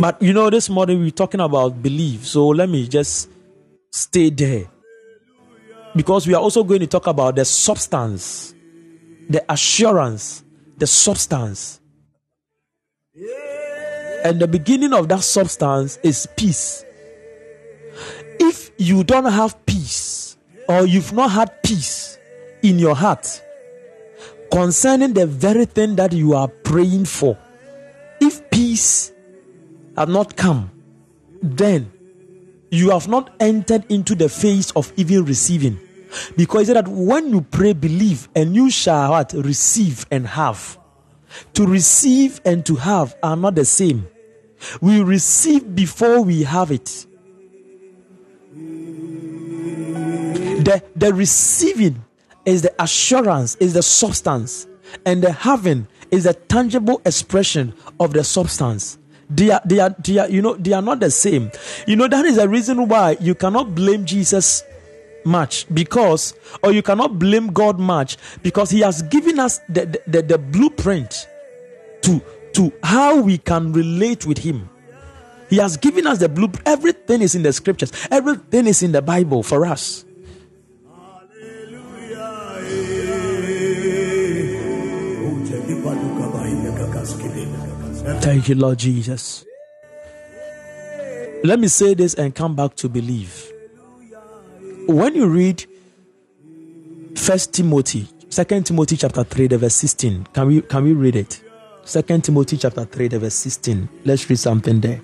But you know, this morning we're talking about belief, so let me just stay there because we are also going to talk about the substance, the assurance, the substance. And the beginning of that substance is peace. If you don't have peace, or you've not had peace in your heart concerning the very thing that you are praying for, if peace has not come, then you have not entered into the phase of even receiving. Because that when you pray, believe, and you shall what? Receive and have. To receive and to have are not the same. We receive before we have it. The, the receiving is the assurance, is the substance, and the having is a tangible expression of the substance. They are, they are, they are, you know, they are not the same. You know, that is the reason why you cannot blame Jesus much because, or you cannot blame God much because He has given us the, the, the, the blueprint to, to how we can relate with Him. He has given us the blueprint. Everything is in the scriptures, everything is in the Bible for us. Thank you, Lord Jesus. Let me say this and come back to believe. When you read First Timothy, Second Timothy chapter 3, the verse 16, can we can we read it? Second Timothy chapter 3, the verse 16. Let's read something there.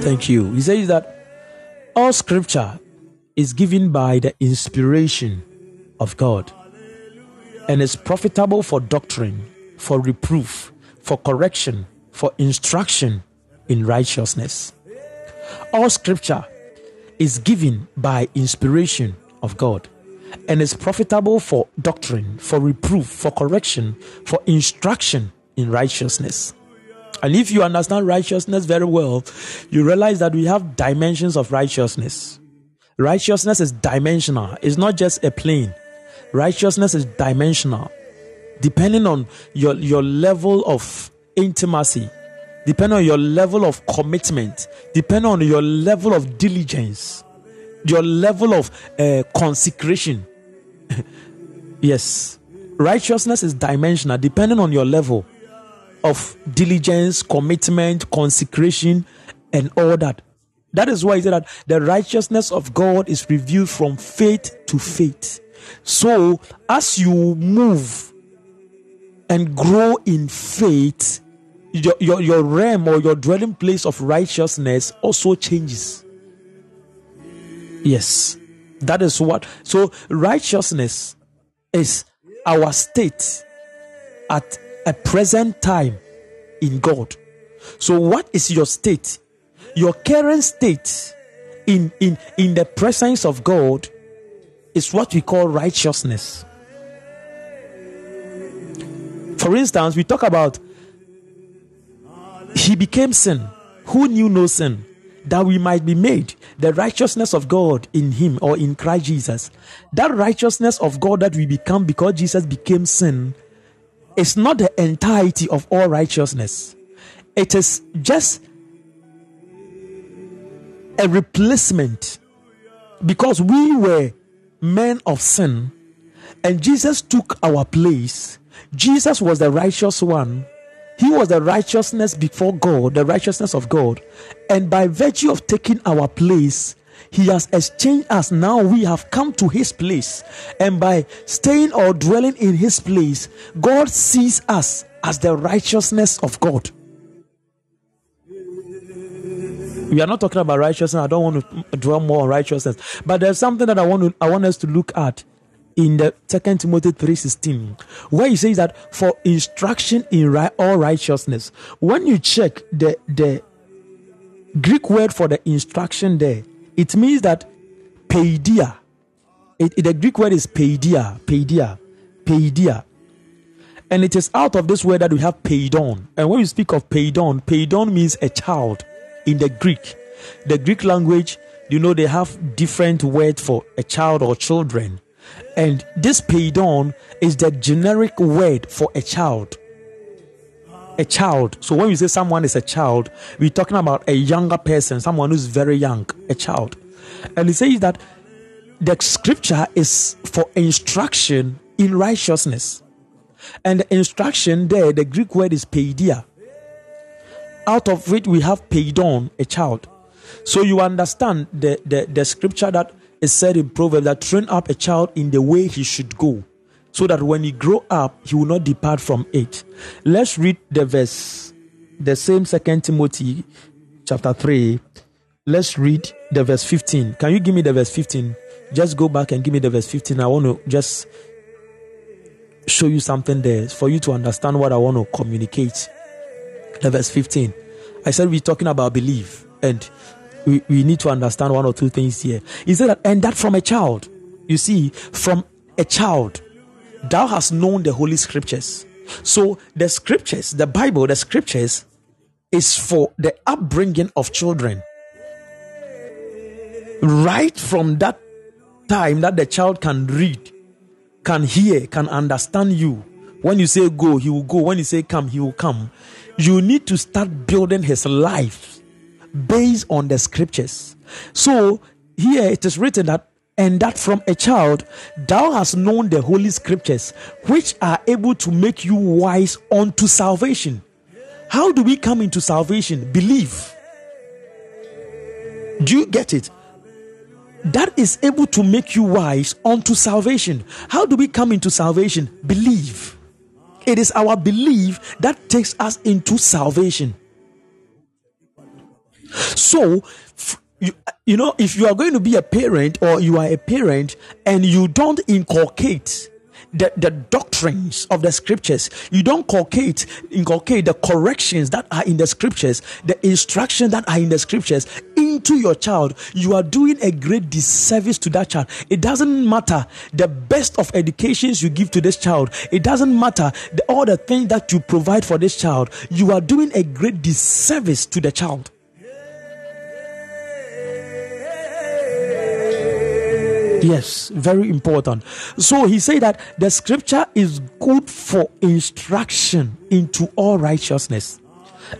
Thank you. He says that all scripture is given by the inspiration of God and is profitable for doctrine, for reproof, for correction, for instruction in righteousness. All scripture is given by inspiration of God and is profitable for doctrine, for reproof, for correction, for instruction in righteousness. And if you understand righteousness very well, you realize that we have dimensions of righteousness. Righteousness is dimensional, it's not just a plane. Righteousness is dimensional, depending on your, your level of intimacy, depending on your level of commitment, depending on your level of diligence, your level of uh, consecration. yes, righteousness is dimensional, depending on your level of diligence, commitment, consecration, and all that. That is why he said that the righteousness of God is revealed from faith to faith. So, as you move and grow in faith, your, your, your realm or your dwelling place of righteousness also changes. Yes, that is what. So, righteousness is our state at a present time in God. So, what is your state? Your current state in, in, in the presence of God is what we call righteousness. For instance, we talk about He became sin, who knew no sin, that we might be made the righteousness of God in Him or in Christ Jesus. That righteousness of God that we become because Jesus became sin is not the entirety of all righteousness, it is just a replacement because we were men of sin and Jesus took our place. Jesus was the righteous one. He was the righteousness before God, the righteousness of God. And by virtue of taking our place, he has exchanged us. Now we have come to His place. And by staying or dwelling in His place, God sees us as the righteousness of God. We are not talking about righteousness. I don't want to dwell more on righteousness. But there's something that I want to, I want us to look at in the second timothy 3.16 where he says that for instruction in right, all righteousness when you check the the greek word for the instruction there it means that paideia, it, it, the Greek word is paideia, paideia, paideia. And it is out of this word that we have paidon. And when we speak of paidon, paidon means a child in the Greek. The Greek language, you know, they have different words for a child or children. And this paidon is the generic word for a child a child. So when we say someone is a child, we're talking about a younger person, someone who's very young, a child. And he says that the scripture is for instruction in righteousness. And the instruction there, the Greek word is paideia. Out of which we have paidon, a child. So you understand the, the, the scripture that is said in Proverbs that train up a child in the way he should go so that when he grow up, he will not depart from it. Let's read the verse, the same second Timothy chapter 3. Let's read the verse 15. Can you give me the verse 15? Just go back and give me the verse 15. I want to just show you something there for you to understand what I want to communicate. The verse 15. I said we're talking about belief, and we, we need to understand one or two things here. He said that, and that from a child. You see, from a child, thou hast known the holy scriptures. So the scriptures, the Bible, the scriptures is for the upbringing of children. Right from that time that the child can read, can hear, can understand you. When you say go, he will go. When you say come, he will come. You need to start building his life based on the scriptures. So here it is written that, and that from a child thou hast known the holy scriptures, which are able to make you wise unto salvation. How do we come into salvation? Believe. Do you get it? That is able to make you wise unto salvation. How do we come into salvation? Believe. It is our belief that takes us into salvation. So, you, you know, if you are going to be a parent or you are a parent and you don't inculcate the, the doctrines of the scriptures. You don't inculcate, inculcate the corrections that are in the scriptures, the instructions that are in the scriptures into your child. You are doing a great disservice to that child. It doesn't matter the best of educations you give to this child. It doesn't matter the, all the things that you provide for this child. You are doing a great disservice to the child. Yes, very important. So he said that the scripture is good for instruction into all righteousness.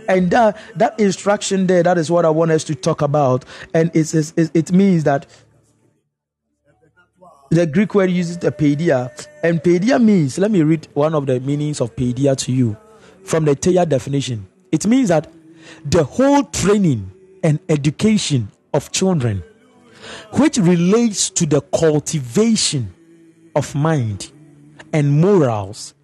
And uh, that instruction there, that is what I want us to talk about. And it's, it's, it means that the Greek word uses the paideia, and paideia means, let me read one of the meanings of paideia to you from the Thayer definition. It means that the whole training and education of children which relates to the cultivation of mind and morals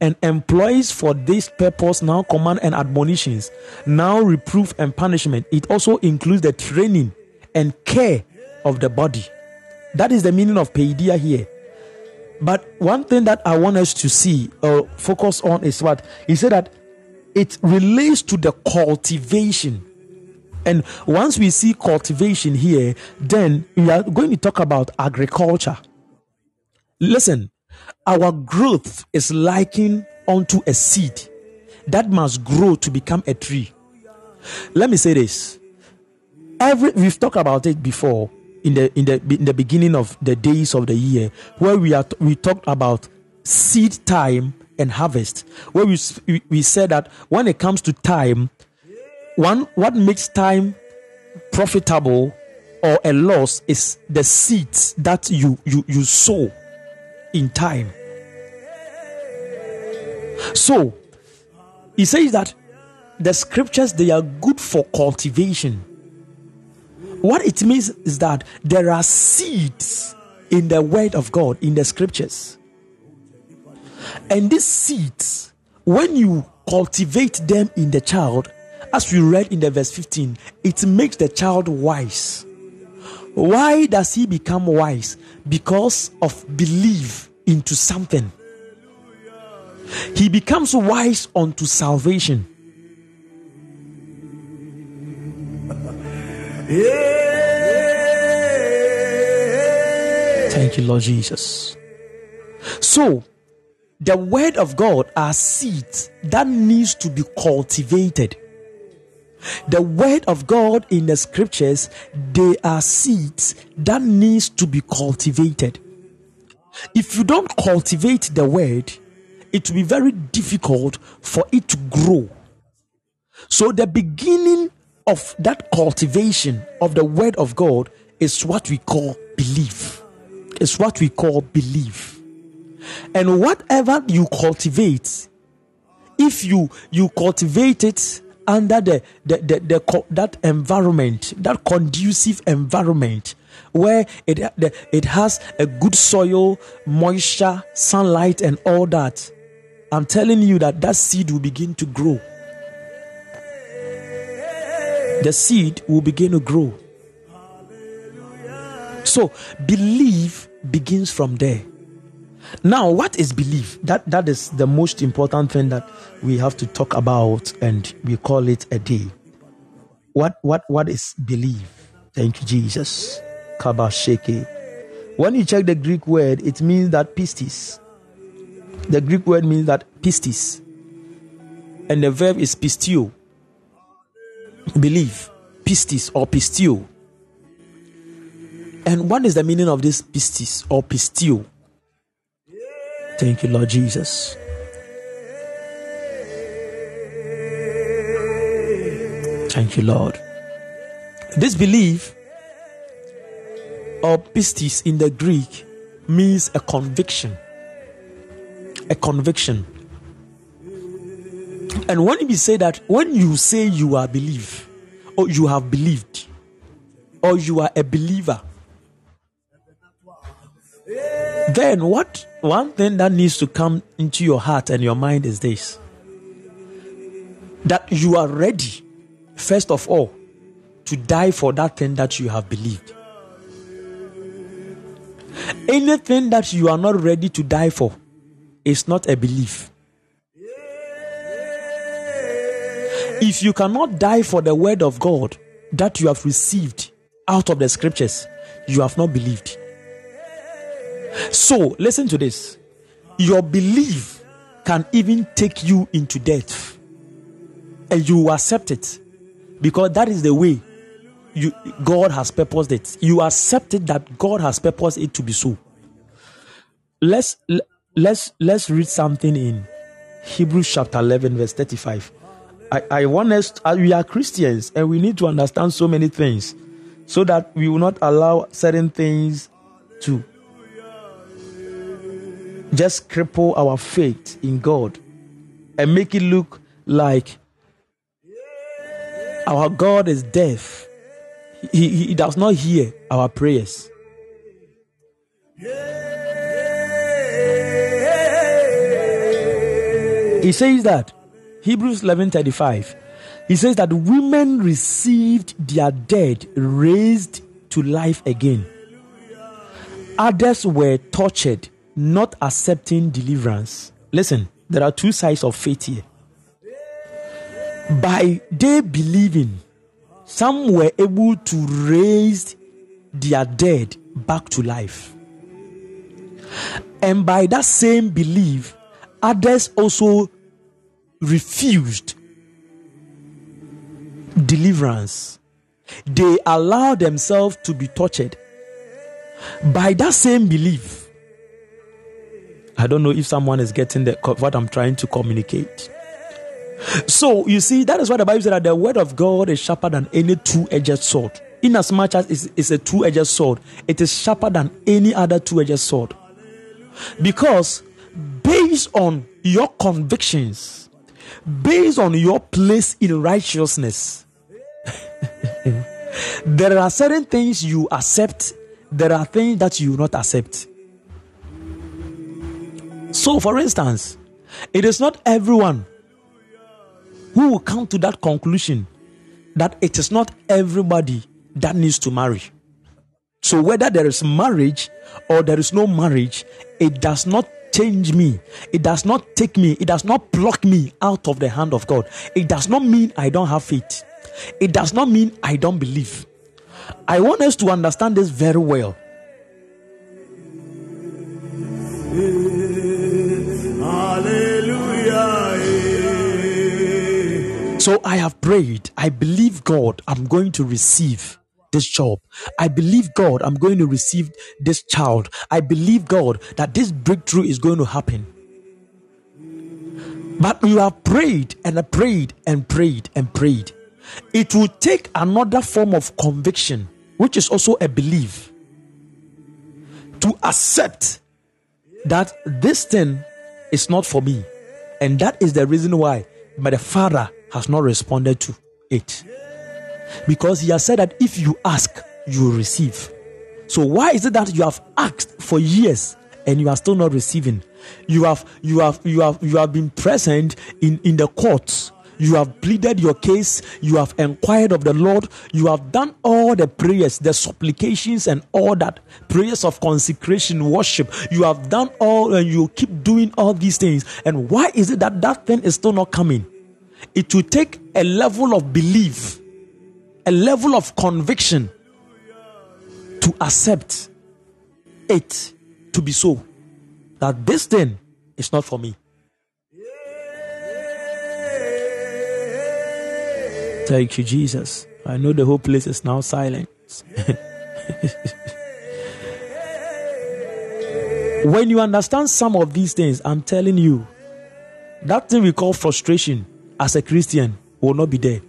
and employs for this purpose now command and admonitions, now reproof and punishment. It also includes the training and care of the body. That is the meaning of paideia here. But one thing that I want us to see or focus on is what he said that it relates to the cultivation and once we see cultivation here, then we are going to talk about agriculture. Listen, our growth is likened unto a seed that must grow to become a tree. Let me say this. Every we've talked about it before in the in the in the beginning of the days of the year where we are we talked about seed time and harvest where we we said that when it comes to time one what makes time profitable or a loss is the seeds that you you you sow in time. So he says that the scriptures they are good for cultivation. What it means is that there are seeds in the word of god in the scriptures. And these seeds when you cultivate them in the child as we read in the verse 15, it makes the child wise. Why does he become wise? Because of belief into something. He becomes wise unto salvation. Thank you, Lord Jesus. So, the word of God are seeds that needs to be cultivated. The word of God in the scriptures, they are seeds that needs to be cultivated. If you don't cultivate the word, it will be very difficult for it to grow. So the beginning of that cultivation of the word of God is what we call belief. It's what we call belief. And whatever you cultivate, if you you cultivate it under the, the, the, the, that environment, that conducive environment where it, it has a good soil, moisture, sunlight, and all that, I'm telling you that that seed will begin to grow. The seed will begin to grow. So, belief begins from there. Now, what is belief? That that is the most important thing that we have to talk about, and we call it a day. What what what is belief? Thank you, Jesus. Kabasheke. When you check the Greek word, it means that pistis. The Greek word means that pistis. And the verb is pistio. Believe. Pistis or pistio. And what is the meaning of this pistis or pistio? Thank you, Lord Jesus. Thank you, Lord. This belief or pistis in the Greek means a conviction. A conviction. And when we say that, when you say you are believe, or you have believed, or you are a believer, then what one thing that needs to come into your heart and your mind is this that you are ready, first of all, to die for that thing that you have believed. Anything that you are not ready to die for is not a belief. If you cannot die for the word of God that you have received out of the scriptures, you have not believed. So, listen to this. Your belief can even take you into death. And you accept it because that is the way you God has purposed it. You accept it that God has purposed it to be so. Let's let's let's read something in Hebrews chapter 11 verse 35. I, I want us to, we are Christians and we need to understand so many things so that we will not allow certain things to just cripple our faith in God and make it look like our God is deaf. He, he, he does not hear our prayers. He says that Hebrews 11:35. He says that women received their dead raised to life again. Others were tortured not accepting deliverance. Listen, there are two sides of faith here. By they believing, some were able to raise their dead back to life. And by that same belief, others also refused deliverance. They allowed themselves to be tortured. By that same belief, I don't know if someone is getting the, what I'm trying to communicate. So, you see, that is why the Bible said that the word of God is sharper than any two edged sword. In as it's, it's a two edged sword, it is sharper than any other two edged sword. Because based on your convictions, based on your place in righteousness, there are certain things you accept, there are things that you not accept. So, for instance, it is not everyone who will come to that conclusion that it is not everybody that needs to marry. So, whether there is marriage or there is no marriage, it does not change me. It does not take me. It does not pluck me out of the hand of God. It does not mean I don't have faith. It does not mean I don't believe. I want us to understand this very well. So I have prayed. I believe God, I'm going to receive this job. I believe God, I'm going to receive this child. I believe God that this breakthrough is going to happen. But you have prayed and prayed and prayed and prayed. It will take another form of conviction, which is also a belief, to accept that this thing is not for me. And that is the reason why my father has not responded to it. Because he has said that if you ask, you will receive. So why is it that you have asked for years and you are still not receiving? You have you have you have you have been present in, in the courts. You have pleaded your case. You have inquired of the Lord. You have done all the prayers, the supplications, and all that prayers of consecration, worship. You have done all, and you keep doing all these things. And why is it that that thing is still not coming? It will take a level of belief, a level of conviction to accept it to be so that this thing is not for me. Thank you, Jesus. I know the whole place is now silent. when you understand some of these things, I'm telling you, that thing we call frustration as a Christian will not be there.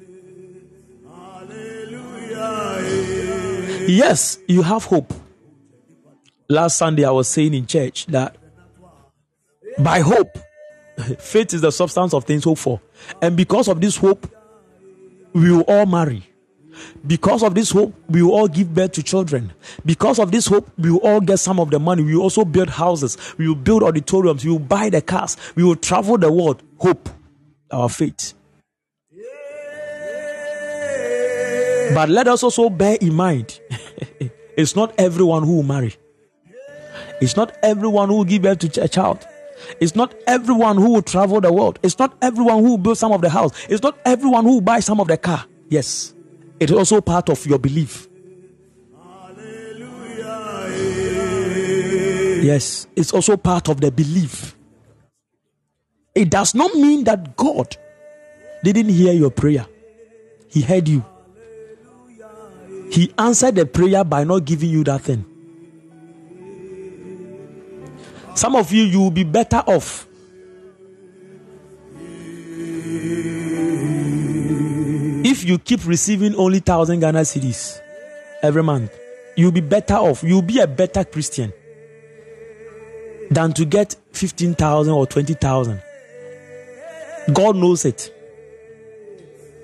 Yes, you have hope. Last Sunday, I was saying in church that by hope, faith is the substance of things hoped for. And because of this hope, we will all marry. Because of this hope, we will all give birth to children. Because of this hope, we will all get some of the money. We will also build houses. We will build auditoriums. We will buy the cars. We will travel the world. Hope, our faith. But let us also bear in mind it's not everyone who will marry. It's not everyone who will give birth to a child. It's not everyone who will travel the world. It's not everyone who will build some of the house. It's not everyone who will buy some of the car. Yes, it is also part of your belief. Yes, it's also part of the belief. It does not mean that God didn't hear your prayer, He heard you. He answered the prayer by not giving you that thing. Some of you, you will be better off. If you keep receiving only thousand Ghana cedis every month, you'll be better off. You'll be a better Christian than to get 15,000 or 20,000. God knows it.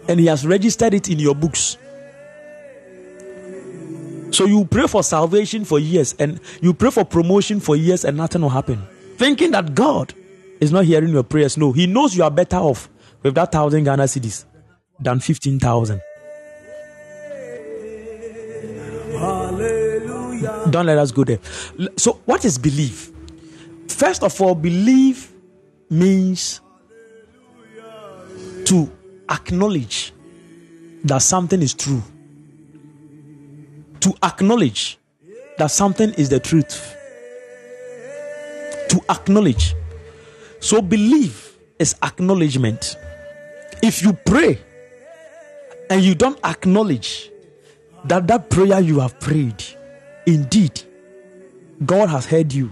And He has registered it in your books. So you pray for salvation for years and you pray for promotion for years and nothing will happen. Thinking that God is not hearing your prayers. No, He knows you are better off with that thousand Ghana cedis than 15,000. Don't let us go there. So, what is belief? First of all, belief means to acknowledge that something is true to acknowledge that something is the truth. To acknowledge. So believe is acknowledgement. If you pray and you don't acknowledge that that prayer you have prayed, indeed, God has heard you.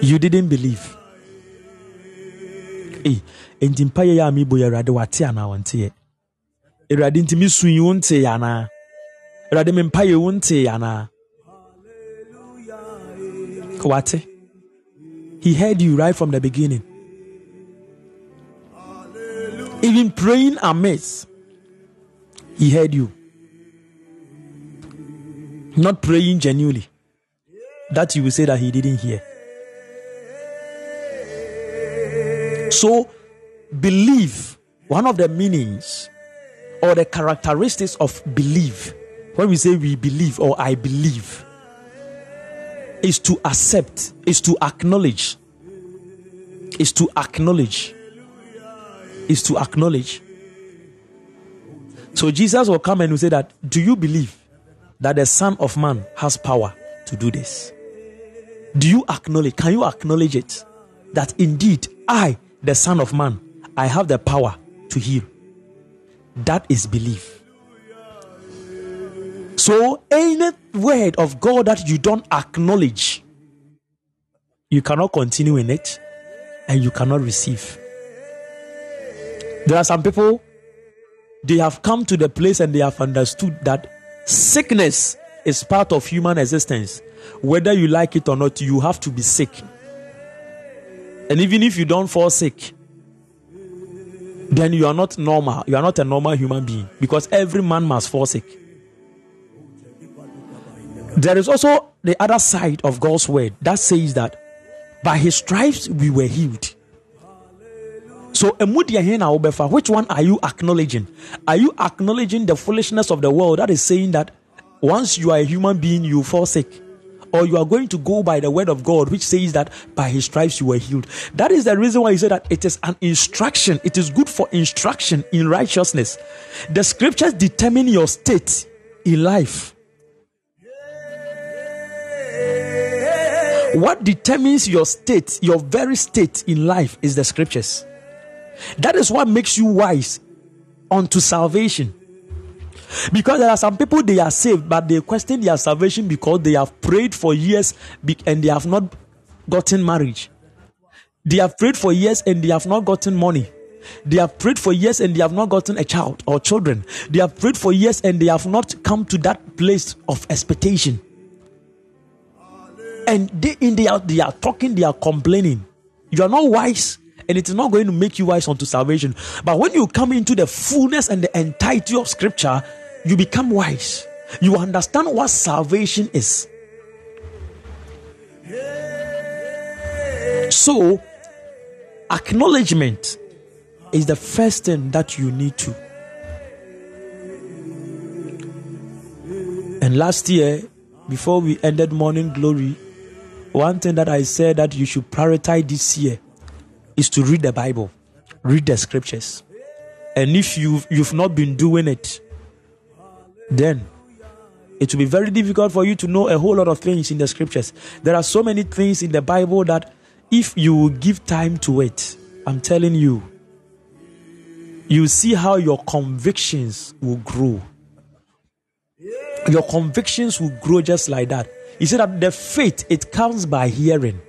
You didn't believe. Eh, hey, enti mpaeɛ yɛ a mebɔ yɛ yi mpa he heard you right from the beginning. Even praying amiss he heard you. Not praying genuinely. That you will say that he didn't hear. So believe. One of the meanings or the characteristics of belief, when we say we believe or I believe, is to accept, is to acknowledge, is to acknowledge, is to acknowledge. So Jesus will come and will say that, Do you believe that the Son of Man has power to do this? Do you acknowledge? Can you acknowledge it? That indeed I, the Son of Man, I have the power to heal. That is belief. So, any word of God that you don't acknowledge, you cannot continue in it and you cannot receive. There are some people, they have come to the place and they have understood that sickness is part of human existence. Whether you like it or not, you have to be sick. And even if you don't fall sick, then you are not normal. You are not a normal human being because every man must forsake. There is also the other side of God's word that says that by his stripes we were healed. So, which one are you acknowledging? Are you acknowledging the foolishness of the world that is saying that once you are a human being, you sick? Or you are going to go by the word of God, which says that by his stripes you were healed. That is the reason why he said that it is an instruction. It is good for instruction in righteousness. The scriptures determine your state in life. What determines your state, your very state in life, is the scriptures. That is what makes you wise unto salvation. Because there are some people they are saved, but they question their salvation because they have prayed for years and they have not gotten marriage. They have prayed for years and they have not gotten money. They have prayed for years and they have not gotten a child or children. They have prayed for years and they have not come to that place of expectation. And they in they are they are talking, they are complaining. You are not wise and it is not going to make you wise unto salvation. But when you come into the fullness and the entirety of scripture, you become wise. You understand what salvation is. So, acknowledgement is the first thing that you need to. And last year, before we ended Morning Glory, one thing that I said that you should prioritize this year is to read the Bible, read the scriptures. And if you've, you've not been doing it, then it will be very difficult for you to know a whole lot of things in the scriptures. There are so many things in the Bible that if you give time to it, I'm telling you, you see how your convictions will grow. Your convictions will grow just like that. He said that the faith it comes by hearing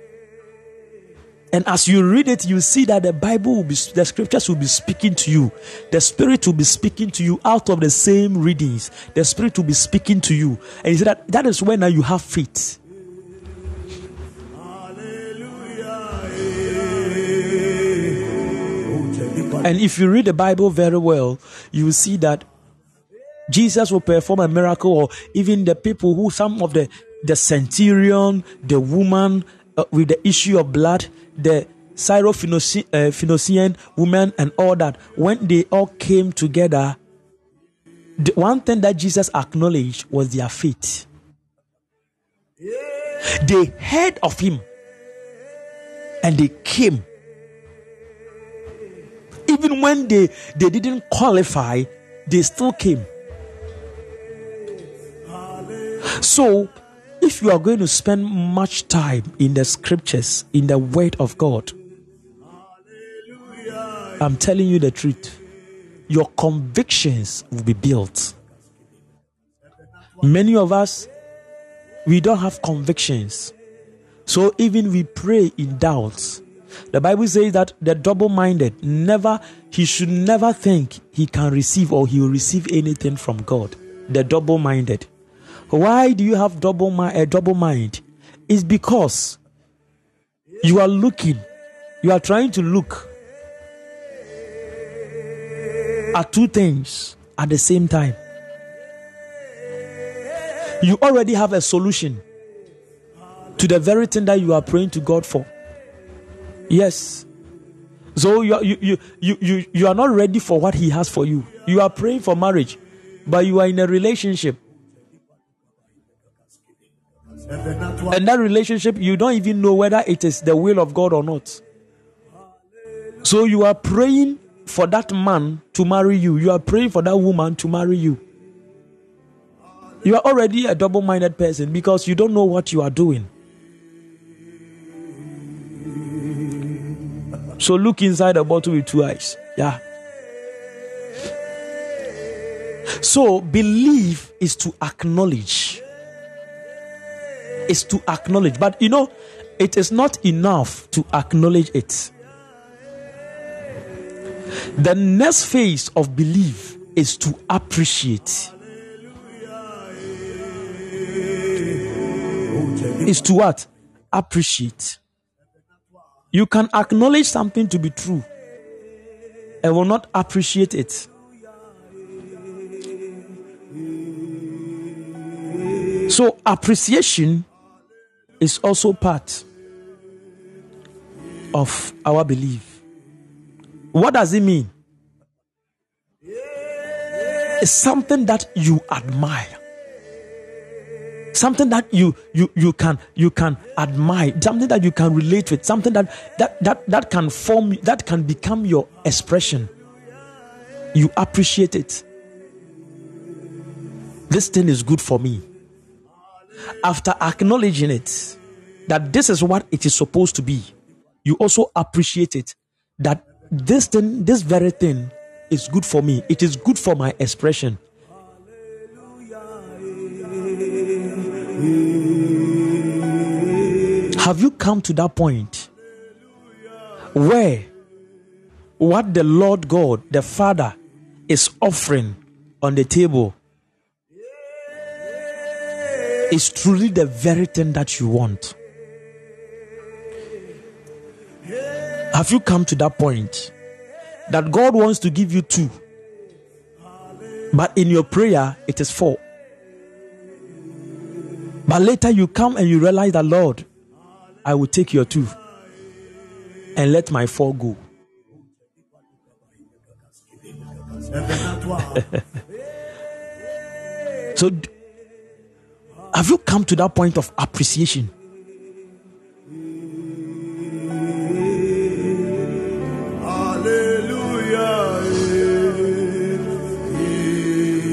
and as you read it, you see that the Bible will be, the scriptures will be speaking to you. The Spirit will be speaking to you out of the same readings. The Spirit will be speaking to you. And he said that that is when you have faith. And if you read the Bible very well, you will see that Jesus will perform a miracle, or even the people who, some of the the centurion, the woman uh, with the issue of blood, the Syrophoenician uh, woman and all that, when they all came together, the one thing that Jesus acknowledged was their faith. They heard of him and they came. Even when they, they didn't qualify, they still came. So if you are going to spend much time in the scriptures, in the word of God, I'm telling you the truth, your convictions will be built. Many of us, we don't have convictions. So even we pray in doubts. The Bible says that the double minded never, he should never think he can receive or he will receive anything from God. The double minded. Why do you have double mind, a double mind? It's because you are looking, you are trying to look at two things at the same time. You already have a solution to the very thing that you are praying to God for. Yes. So you are, you, you, you, you, you are not ready for what He has for you. You are praying for marriage, but you are in a relationship and that relationship, you don't even know whether it is the will of God or not. So you are praying for that man to marry you, you are praying for that woman to marry you. You are already a double minded person because you don't know what you are doing. So look inside the bottle with two eyes. Yeah. So believe is to acknowledge is to acknowledge. But you know, it is not enough to acknowledge it. The next phase of belief is to appreciate. Is to what? Appreciate. You can acknowledge something to be true and will not appreciate it. So, appreciation is also part of our belief. What does it mean? It's something that you admire. Something that you you you can you can admire, something that you can relate with, something that that that that can form that can become your expression. You appreciate it. This thing is good for me. After acknowledging it, that this is what it is supposed to be, you also appreciate it. That this thing, this very thing, is good for me. It is good for my expression. Have you come to that point where what the Lord God, the Father, is offering on the table is truly the very thing that you want? Have you come to that point that God wants to give you two, but in your prayer it is four? But later you come and you realize that, Lord, I will take your two and let my four go. so, have you come to that point of appreciation?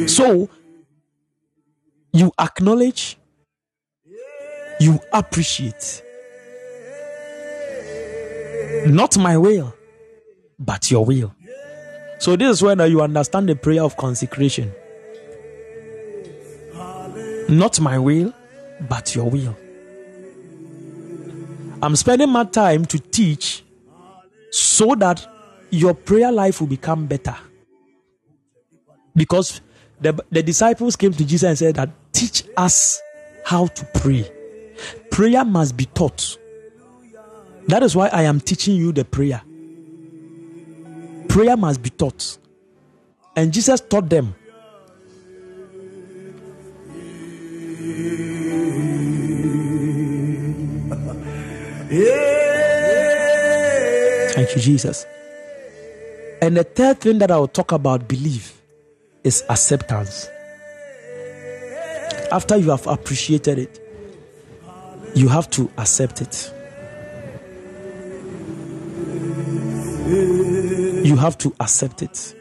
So, you acknowledge, you appreciate. Not my will, but your will. So, this is when you understand the prayer of consecration. Not my will, but your will. I'm spending my time to teach so that your prayer life will become better. Because the, the disciples came to Jesus and said that teach us how to pray. Prayer must be taught. That is why I am teaching you the prayer. Prayer must be taught. And Jesus taught them. Thank you, Jesus. And the third thing that I will talk about believe is acceptance. After you have appreciated it, you have to accept it. You have to accept it.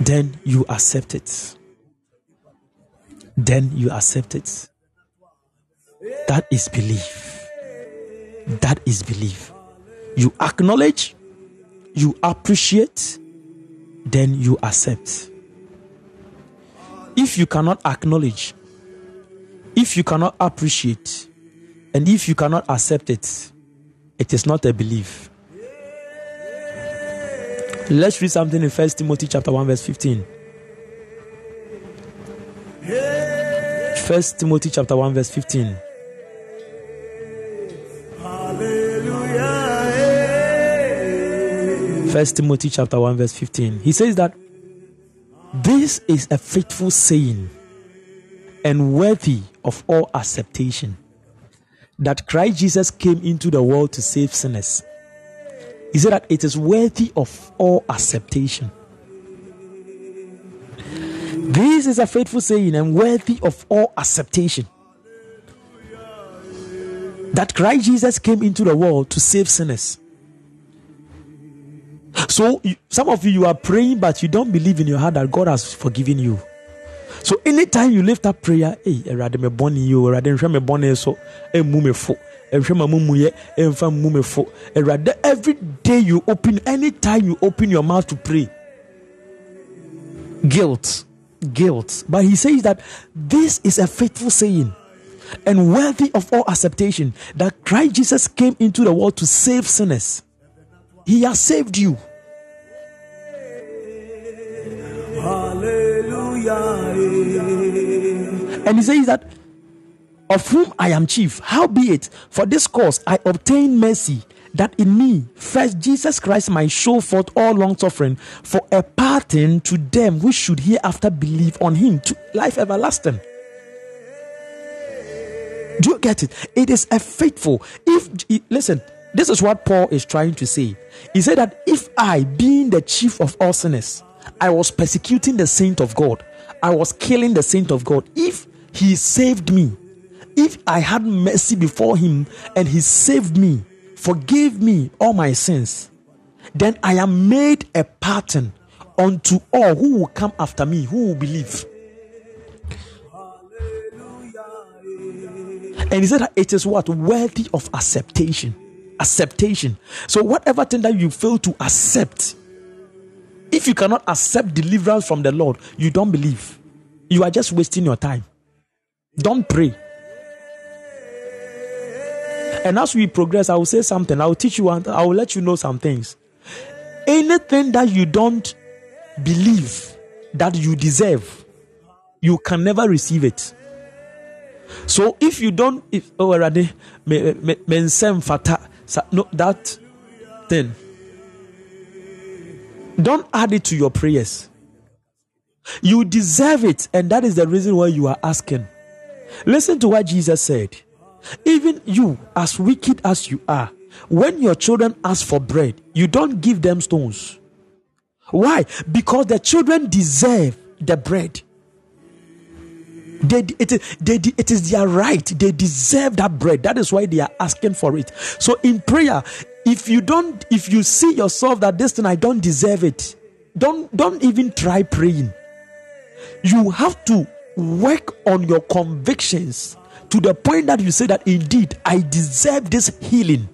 Then you accept it. Then you accept it. That is belief. That is belief. You acknowledge, you appreciate, then you accept. If you cannot acknowledge, if you cannot appreciate, and if you cannot accept it, it is not a belief. Let's read something in First Timothy chapter 1, verse 15. First Timothy chapter 1, verse 15. First Timothy chapter 1 verse 15. He says that this is a faithful saying and worthy of all acceptation that Christ Jesus came into the world to save sinners. He said that it is worthy of all acceptation. This is a faithful saying and worthy of all acceptation that Christ Jesus came into the world to save sinners. So some of you you are praying, but you don't believe in your heart that God has forgiven you. So anytime you lift up prayer, hey, erade me boni you, erade nhwe me boni so, eh, emu me fo, nhwe ma mumu ye, eh, emfa mumu me fo. Erade every day you open, anytime you open your mouth to pray, guilt, guilt. But he says that this is a faithful saying and worthy of all acceptation that Christ Jesus came into the world to save sinners. He has saved you. Hallelujah. And he says that of whom I am chief, howbeit for this cause I obtain mercy, that in me first Jesus Christ might show forth all long suffering for a pardon to them which should hereafter believe on him to life everlasting. Do you get it? It is a faithful. If listen, This is what Paul is trying to say. He said that if I, being the chief of all sinners, I was persecuting the saint of God, I was killing the saint of God, if he saved me, if I had mercy before him and he saved me, forgave me all my sins, then I am made a pattern unto all who will come after me, who will believe. And he said that it is what? Worthy of acceptation. Acceptation. So, whatever thing that you fail to accept, if you cannot accept deliverance from the Lord, you don't believe. You are just wasting your time. Don't pray. And as we progress, I will say something. I will teach you, I will let you know some things. Anything that you don't believe that you deserve, you can never receive it. So if you don't, if oh already, fata, no that thing, don't add it to your prayers. You deserve it, and that is the reason why you are asking. Listen to what Jesus said. Even you, as wicked as you are, when your children ask for bread, you don't give them stones. Why? Because the children deserve the bread. They, it, they, it is their right. They deserve that bread. That is why they are asking for it. So in prayer, if you don't, if you see yourself that this thing I don't deserve it, don't don't even try praying. You have to work on your convictions to the point that you say that indeed I deserve this healing.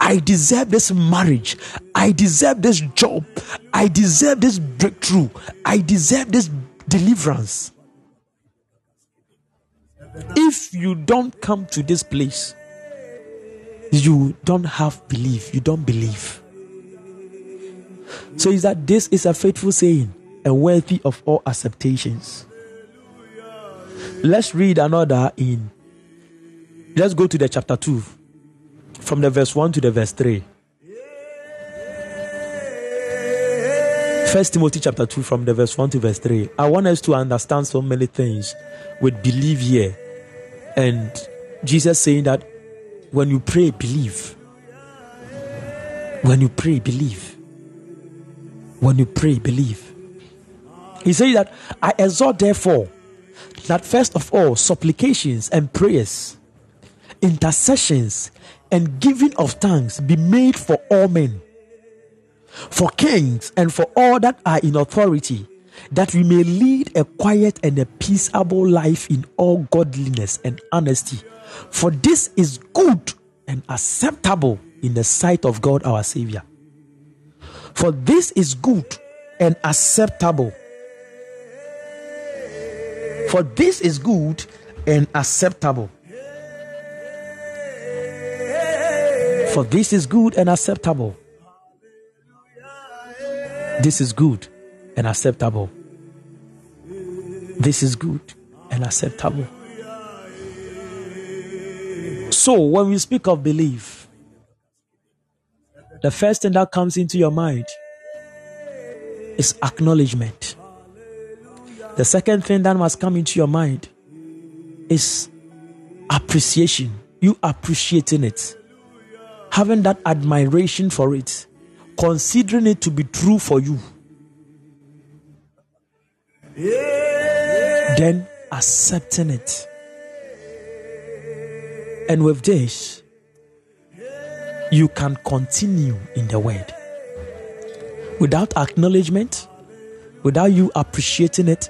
I deserve this marriage. I deserve this job. I deserve this breakthrough. I deserve this deliverance. If you don't come to this place, you don't have belief. You don't believe. So is that this is a faithful saying and worthy of all acceptations. Let's read another in. Let's go to the chapter 2 from the verse 1 to the verse 3. First Timothy chapter 2 from the verse 1 to verse 3. I want us to understand so many things with believe here. And Jesus saying that when you pray, believe. When you pray, believe. When you pray, believe. He said that I exhort therefore that first of all supplications and prayers, intercessions and giving of thanks be made for all men for kings and for all that are in authority, that we may lead a quiet and a peaceable life in all godliness and honesty. For this is good and acceptable in the sight of God our Savior. For this is good and acceptable. For this is good and acceptable. For this is good and acceptable this is good and acceptable. This is good and acceptable. So, when we speak of belief, the first thing that comes into your mind is acknowledgement. The second thing that must come into your mind is appreciation. You appreciating it, having that admiration for it considering it to be true for you, then accepting it. And with this, you can continue in the word. Without acknowledgement, without you appreciating it,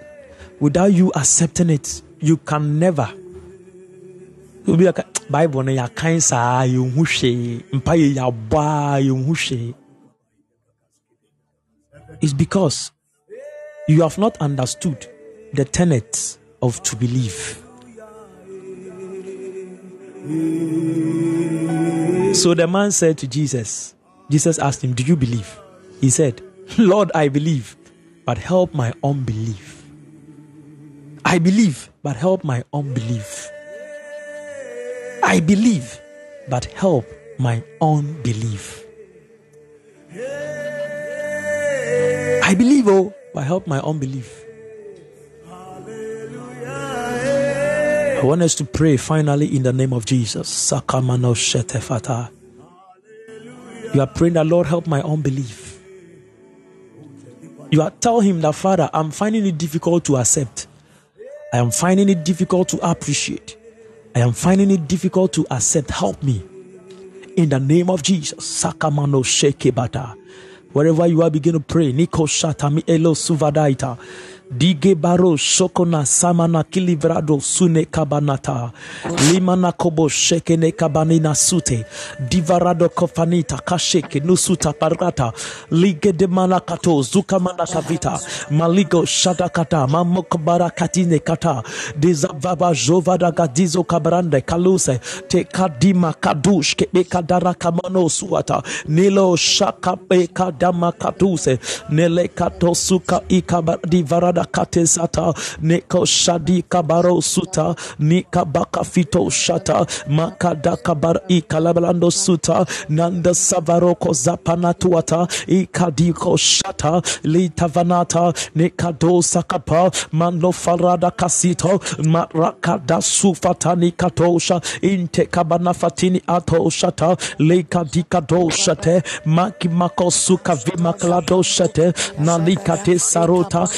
without you accepting it, you can never. You'll be like, Bible is because you have not understood the tenets of to believe. So the man said to Jesus, Jesus asked him, Do you believe? He said, Lord, I believe, but help my unbelief. I believe, but help my unbelief. I believe, but help my unbelief. I believe, oh, but help my unbelief. I want us to pray finally in the name of Jesus. You are praying that Lord help my unbelief. You are tell him that Father, I'm finding it difficult to accept. I am finding it difficult to appreciate. I am finding it difficult to accept. Help me. In the name of Jesus. Sakamano Shekebata. Wherever you are, begin to pray. Niko Shatami Elo Suvadaita. Dige baro shokona samana kilivrado sune kabanata. Limana kobo shekene kabanina sute. Divarado kofanita kasheke nusuta parata. Lige de manakato zuka manakavita. Maligo shadakata mamokobara katine kata. Dizavaba jovada gadizo kabrande kaluse. Te kadima kadush kebe kadara kamano suata. Nilo shaka pe kadama katuse. Nele kato suka ikabar divarada kate sata neko shadi kabaro suta nika baka fito shata makada kabar ikalabalando suta nanda savaroko zapana tuata ikadiko shata litavanata nekado sakapa mano farada kasito marakada sufatani katosha inte kabana fatini atoshata lekadika doshate makimako suka vimaklado shate nalikate sarota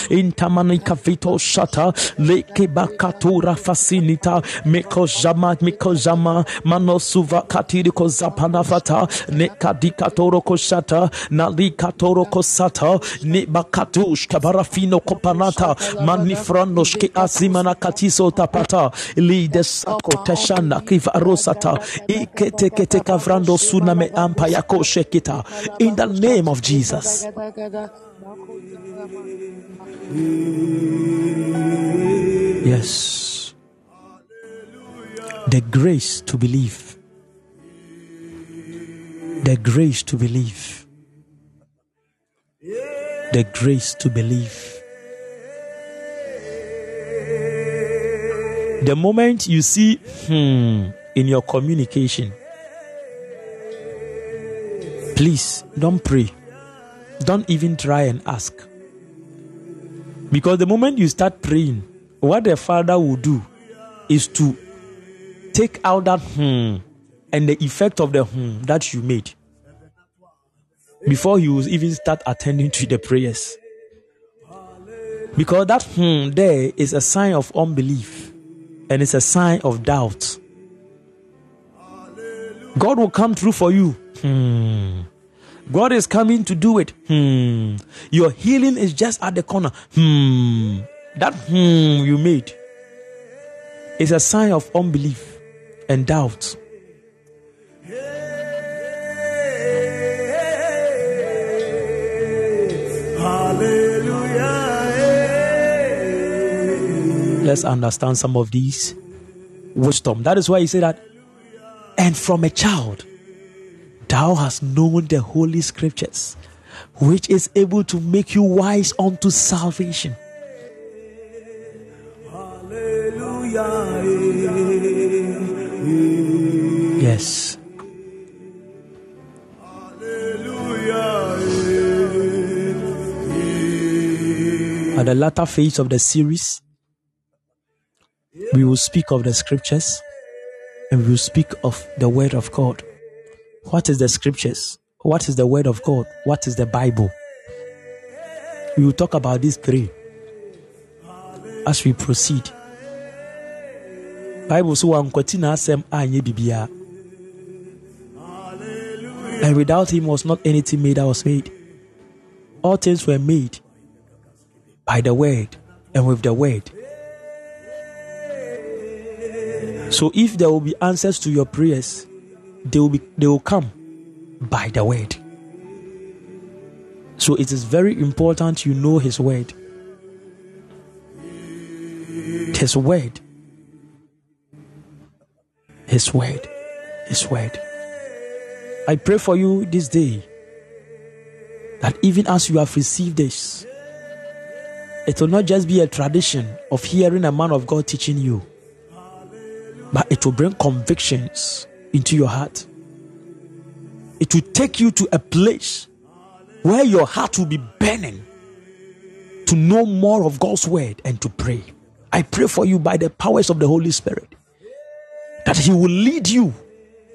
intamani kavito shata leke bakatura fasinita meko jama meko jama mano suva katiri ko zapana fata ne kadika toro shata nalika toro ko sata ne bakatush kabarafino kopanata manifranos ke azimana katiso tapata lide sako teshana kivarosata ikete kete kavrando suname ampa yako shekita. In the name of Jesus Yes. The grace to believe. The grace to believe. The grace to believe. The moment you see hmm in your communication, please don't pray. Don't even try and ask. Because the moment you start praying, what the Father will do is to take out that hmm and the effect of the hmm that you made before you even start attending to the prayers. Because that hmm there is a sign of unbelief and it's a sign of doubt. God will come through for you. Hmm. God is coming to do it. Hmm. Your healing is just at the corner. Hmm. That hmm you made is a sign of unbelief and doubt. Let's understand some of these wisdom. That is why he said that, and from a child thou hast known the holy scriptures, which is able to make you wise unto salvation. Yes. At the latter phase of the series, we will speak of the scriptures and we will speak of the word of God. What is the scriptures? What is the word of God? What is the Bible? We will talk about these three as we proceed. Bible so wankwati na asɛm ah, anyɛ biribiara. And without him was not anything made that was made. All things were made by the word and with the word. So if there will be answers to your prayers, they will be they will come by the word. So it is very important you know his word. His word. His word. His word. I pray for you this day that even as you have received this, it will not just be a tradition of hearing a man of God teaching you, but it will bring convictions into your heart. It will take you to a place where your heart will be burning to know more of God's word and to pray. I pray for you by the powers of the Holy Spirit that He will lead you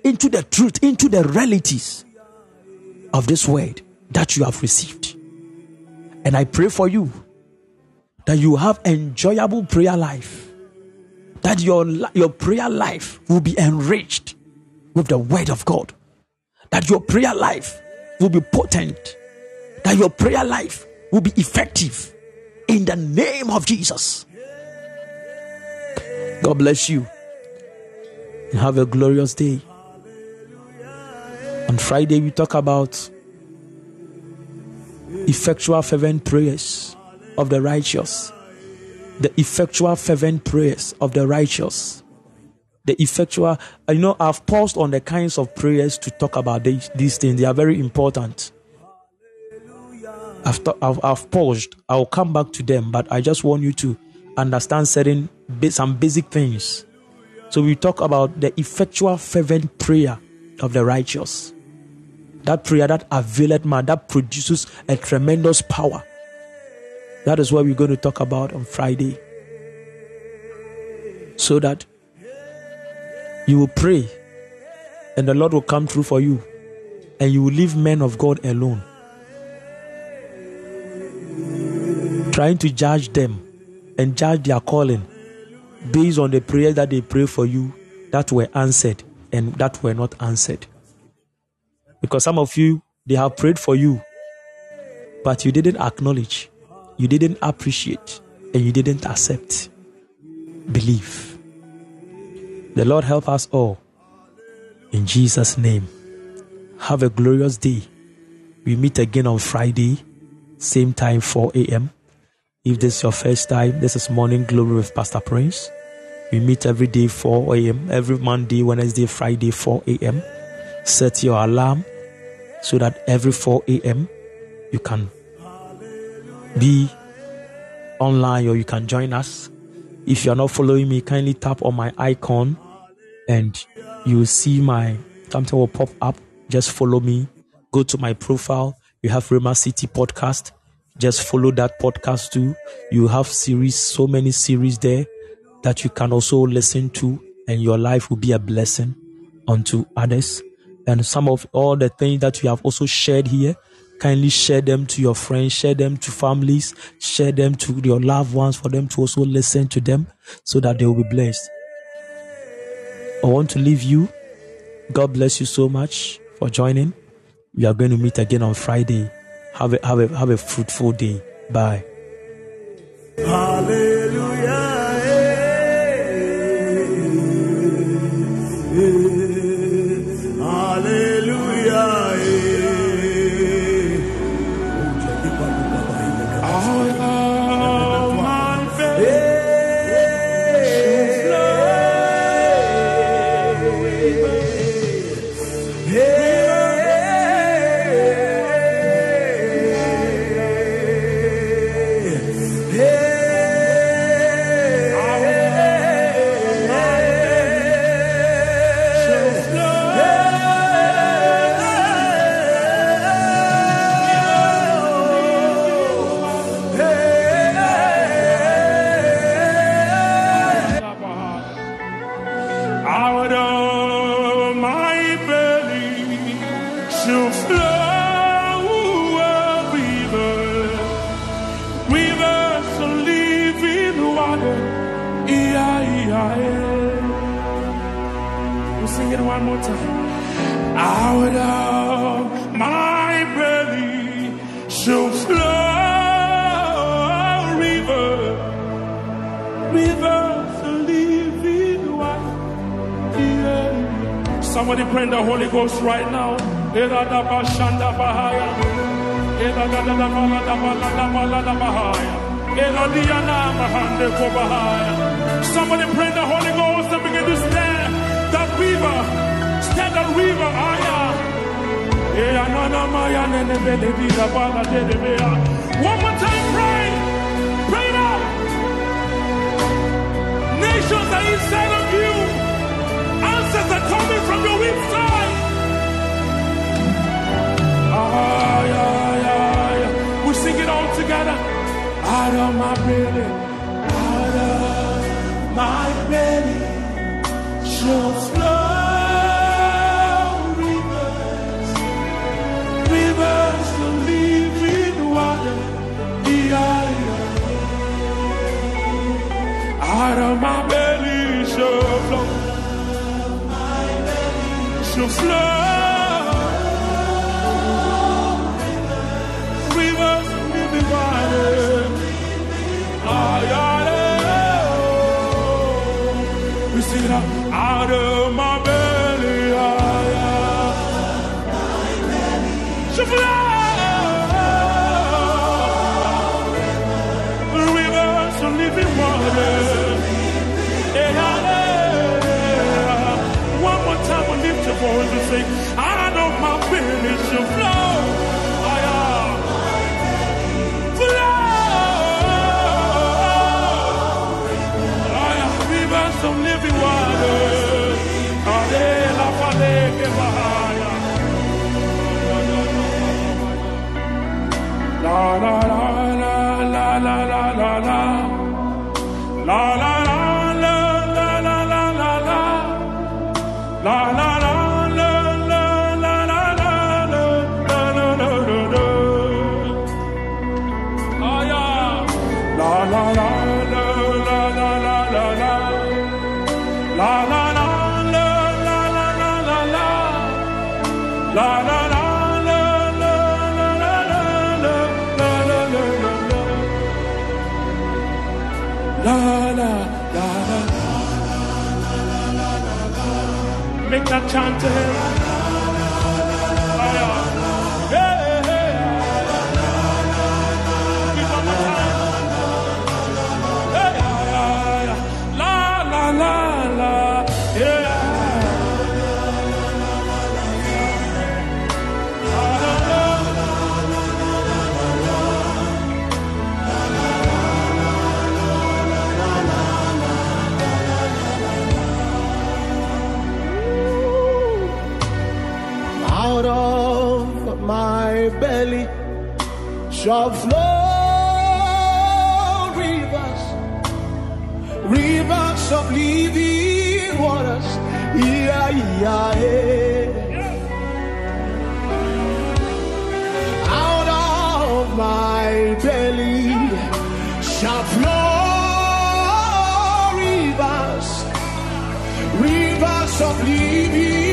into the truth, into the realities of this word that you have received. And I pray for you that you have enjoyable prayer life. That your, your prayer life will be enriched with the word of God. That your prayer life will be potent. That your prayer life will be effective in the name of Jesus. God bless you. And have a glorious day. On Friday, we talk about effectual fervent prayers of the righteous. The effectual fervent prayers of the righteous. The effectual, uh, you know, I've paused on the kinds of prayers to talk about these, these things. They are very important. I've, I've, I've paused. I'll come back to them, but I just want you to understand certain some basic things. So we talk about the effectual fervent prayer of the righteous. That prayer that availeth man, that produces a tremendous power. That is what we're going to talk about on Friday. So that you will pray and the Lord will come through for you and you will leave men of God alone. Trying to judge them and judge their calling based on the prayers that they pray for you that were answered and that were not answered. Because some of you, they have prayed for you, but you didn't acknowledge, you didn't appreciate, and you didn't accept. Believe. The Lord help us all. In Jesus' name. Have a glorious day. We meet again on Friday, same time, 4 a.m. If this is your first time, this is Morning Glory with Pastor Prince. We meet every day 4 a.m., every Monday, Wednesday, Friday, 4 a.m. Set your alarm so that every 4 a.m. you can be online or you can join us. If you are not following me, kindly tap on my icon and you see my something will pop up. Just follow me. Go to my profile. You have Rema City podcast. Just follow that podcast too. You have series, so many series there that you can also listen to, and your life will be a blessing unto others. And some of all the things that you have also shared here, kindly share them to your friends, share them to families, share them to your loved ones for them to also listen to them so that they will be blessed. I want to leave you. God bless you so much for joining. We are going to meet again on Friday. Have a, have a, have a fruitful day. Bye. Hallelujah. Somebody pray in the Holy Ghost right now. Somebody pray in the Holy Ghost and begin to stand that river. Stand that river. One more time, Nations are inside of you. Answers are coming from your inside. Ay, ay, ay. We sing it all together. Out of my belly, out of my belly shall fleurs. Time to him. out of my belly shall flow rivers, rivers of living waters. Yeah, yeah, yeah. Out of my belly shall flow rivers, rivers of living.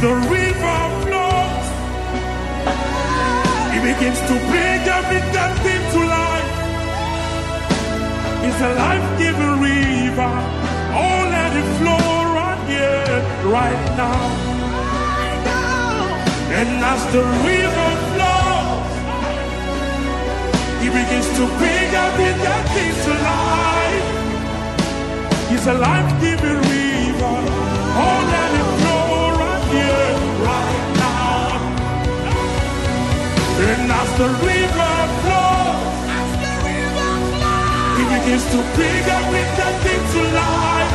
the river flows, He begins to bring every dead thing to life. It's a life-giving river. Oh, let it flow right here, right now. And as the river flows, he begins to bring every dead thing to life. It's a life-giving river. And as the river flows, as the river flows, it begins to pick up with that thing to life.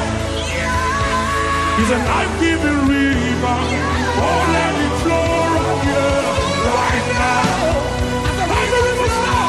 Yeah. He's a life-giving river. Yeah. Oh,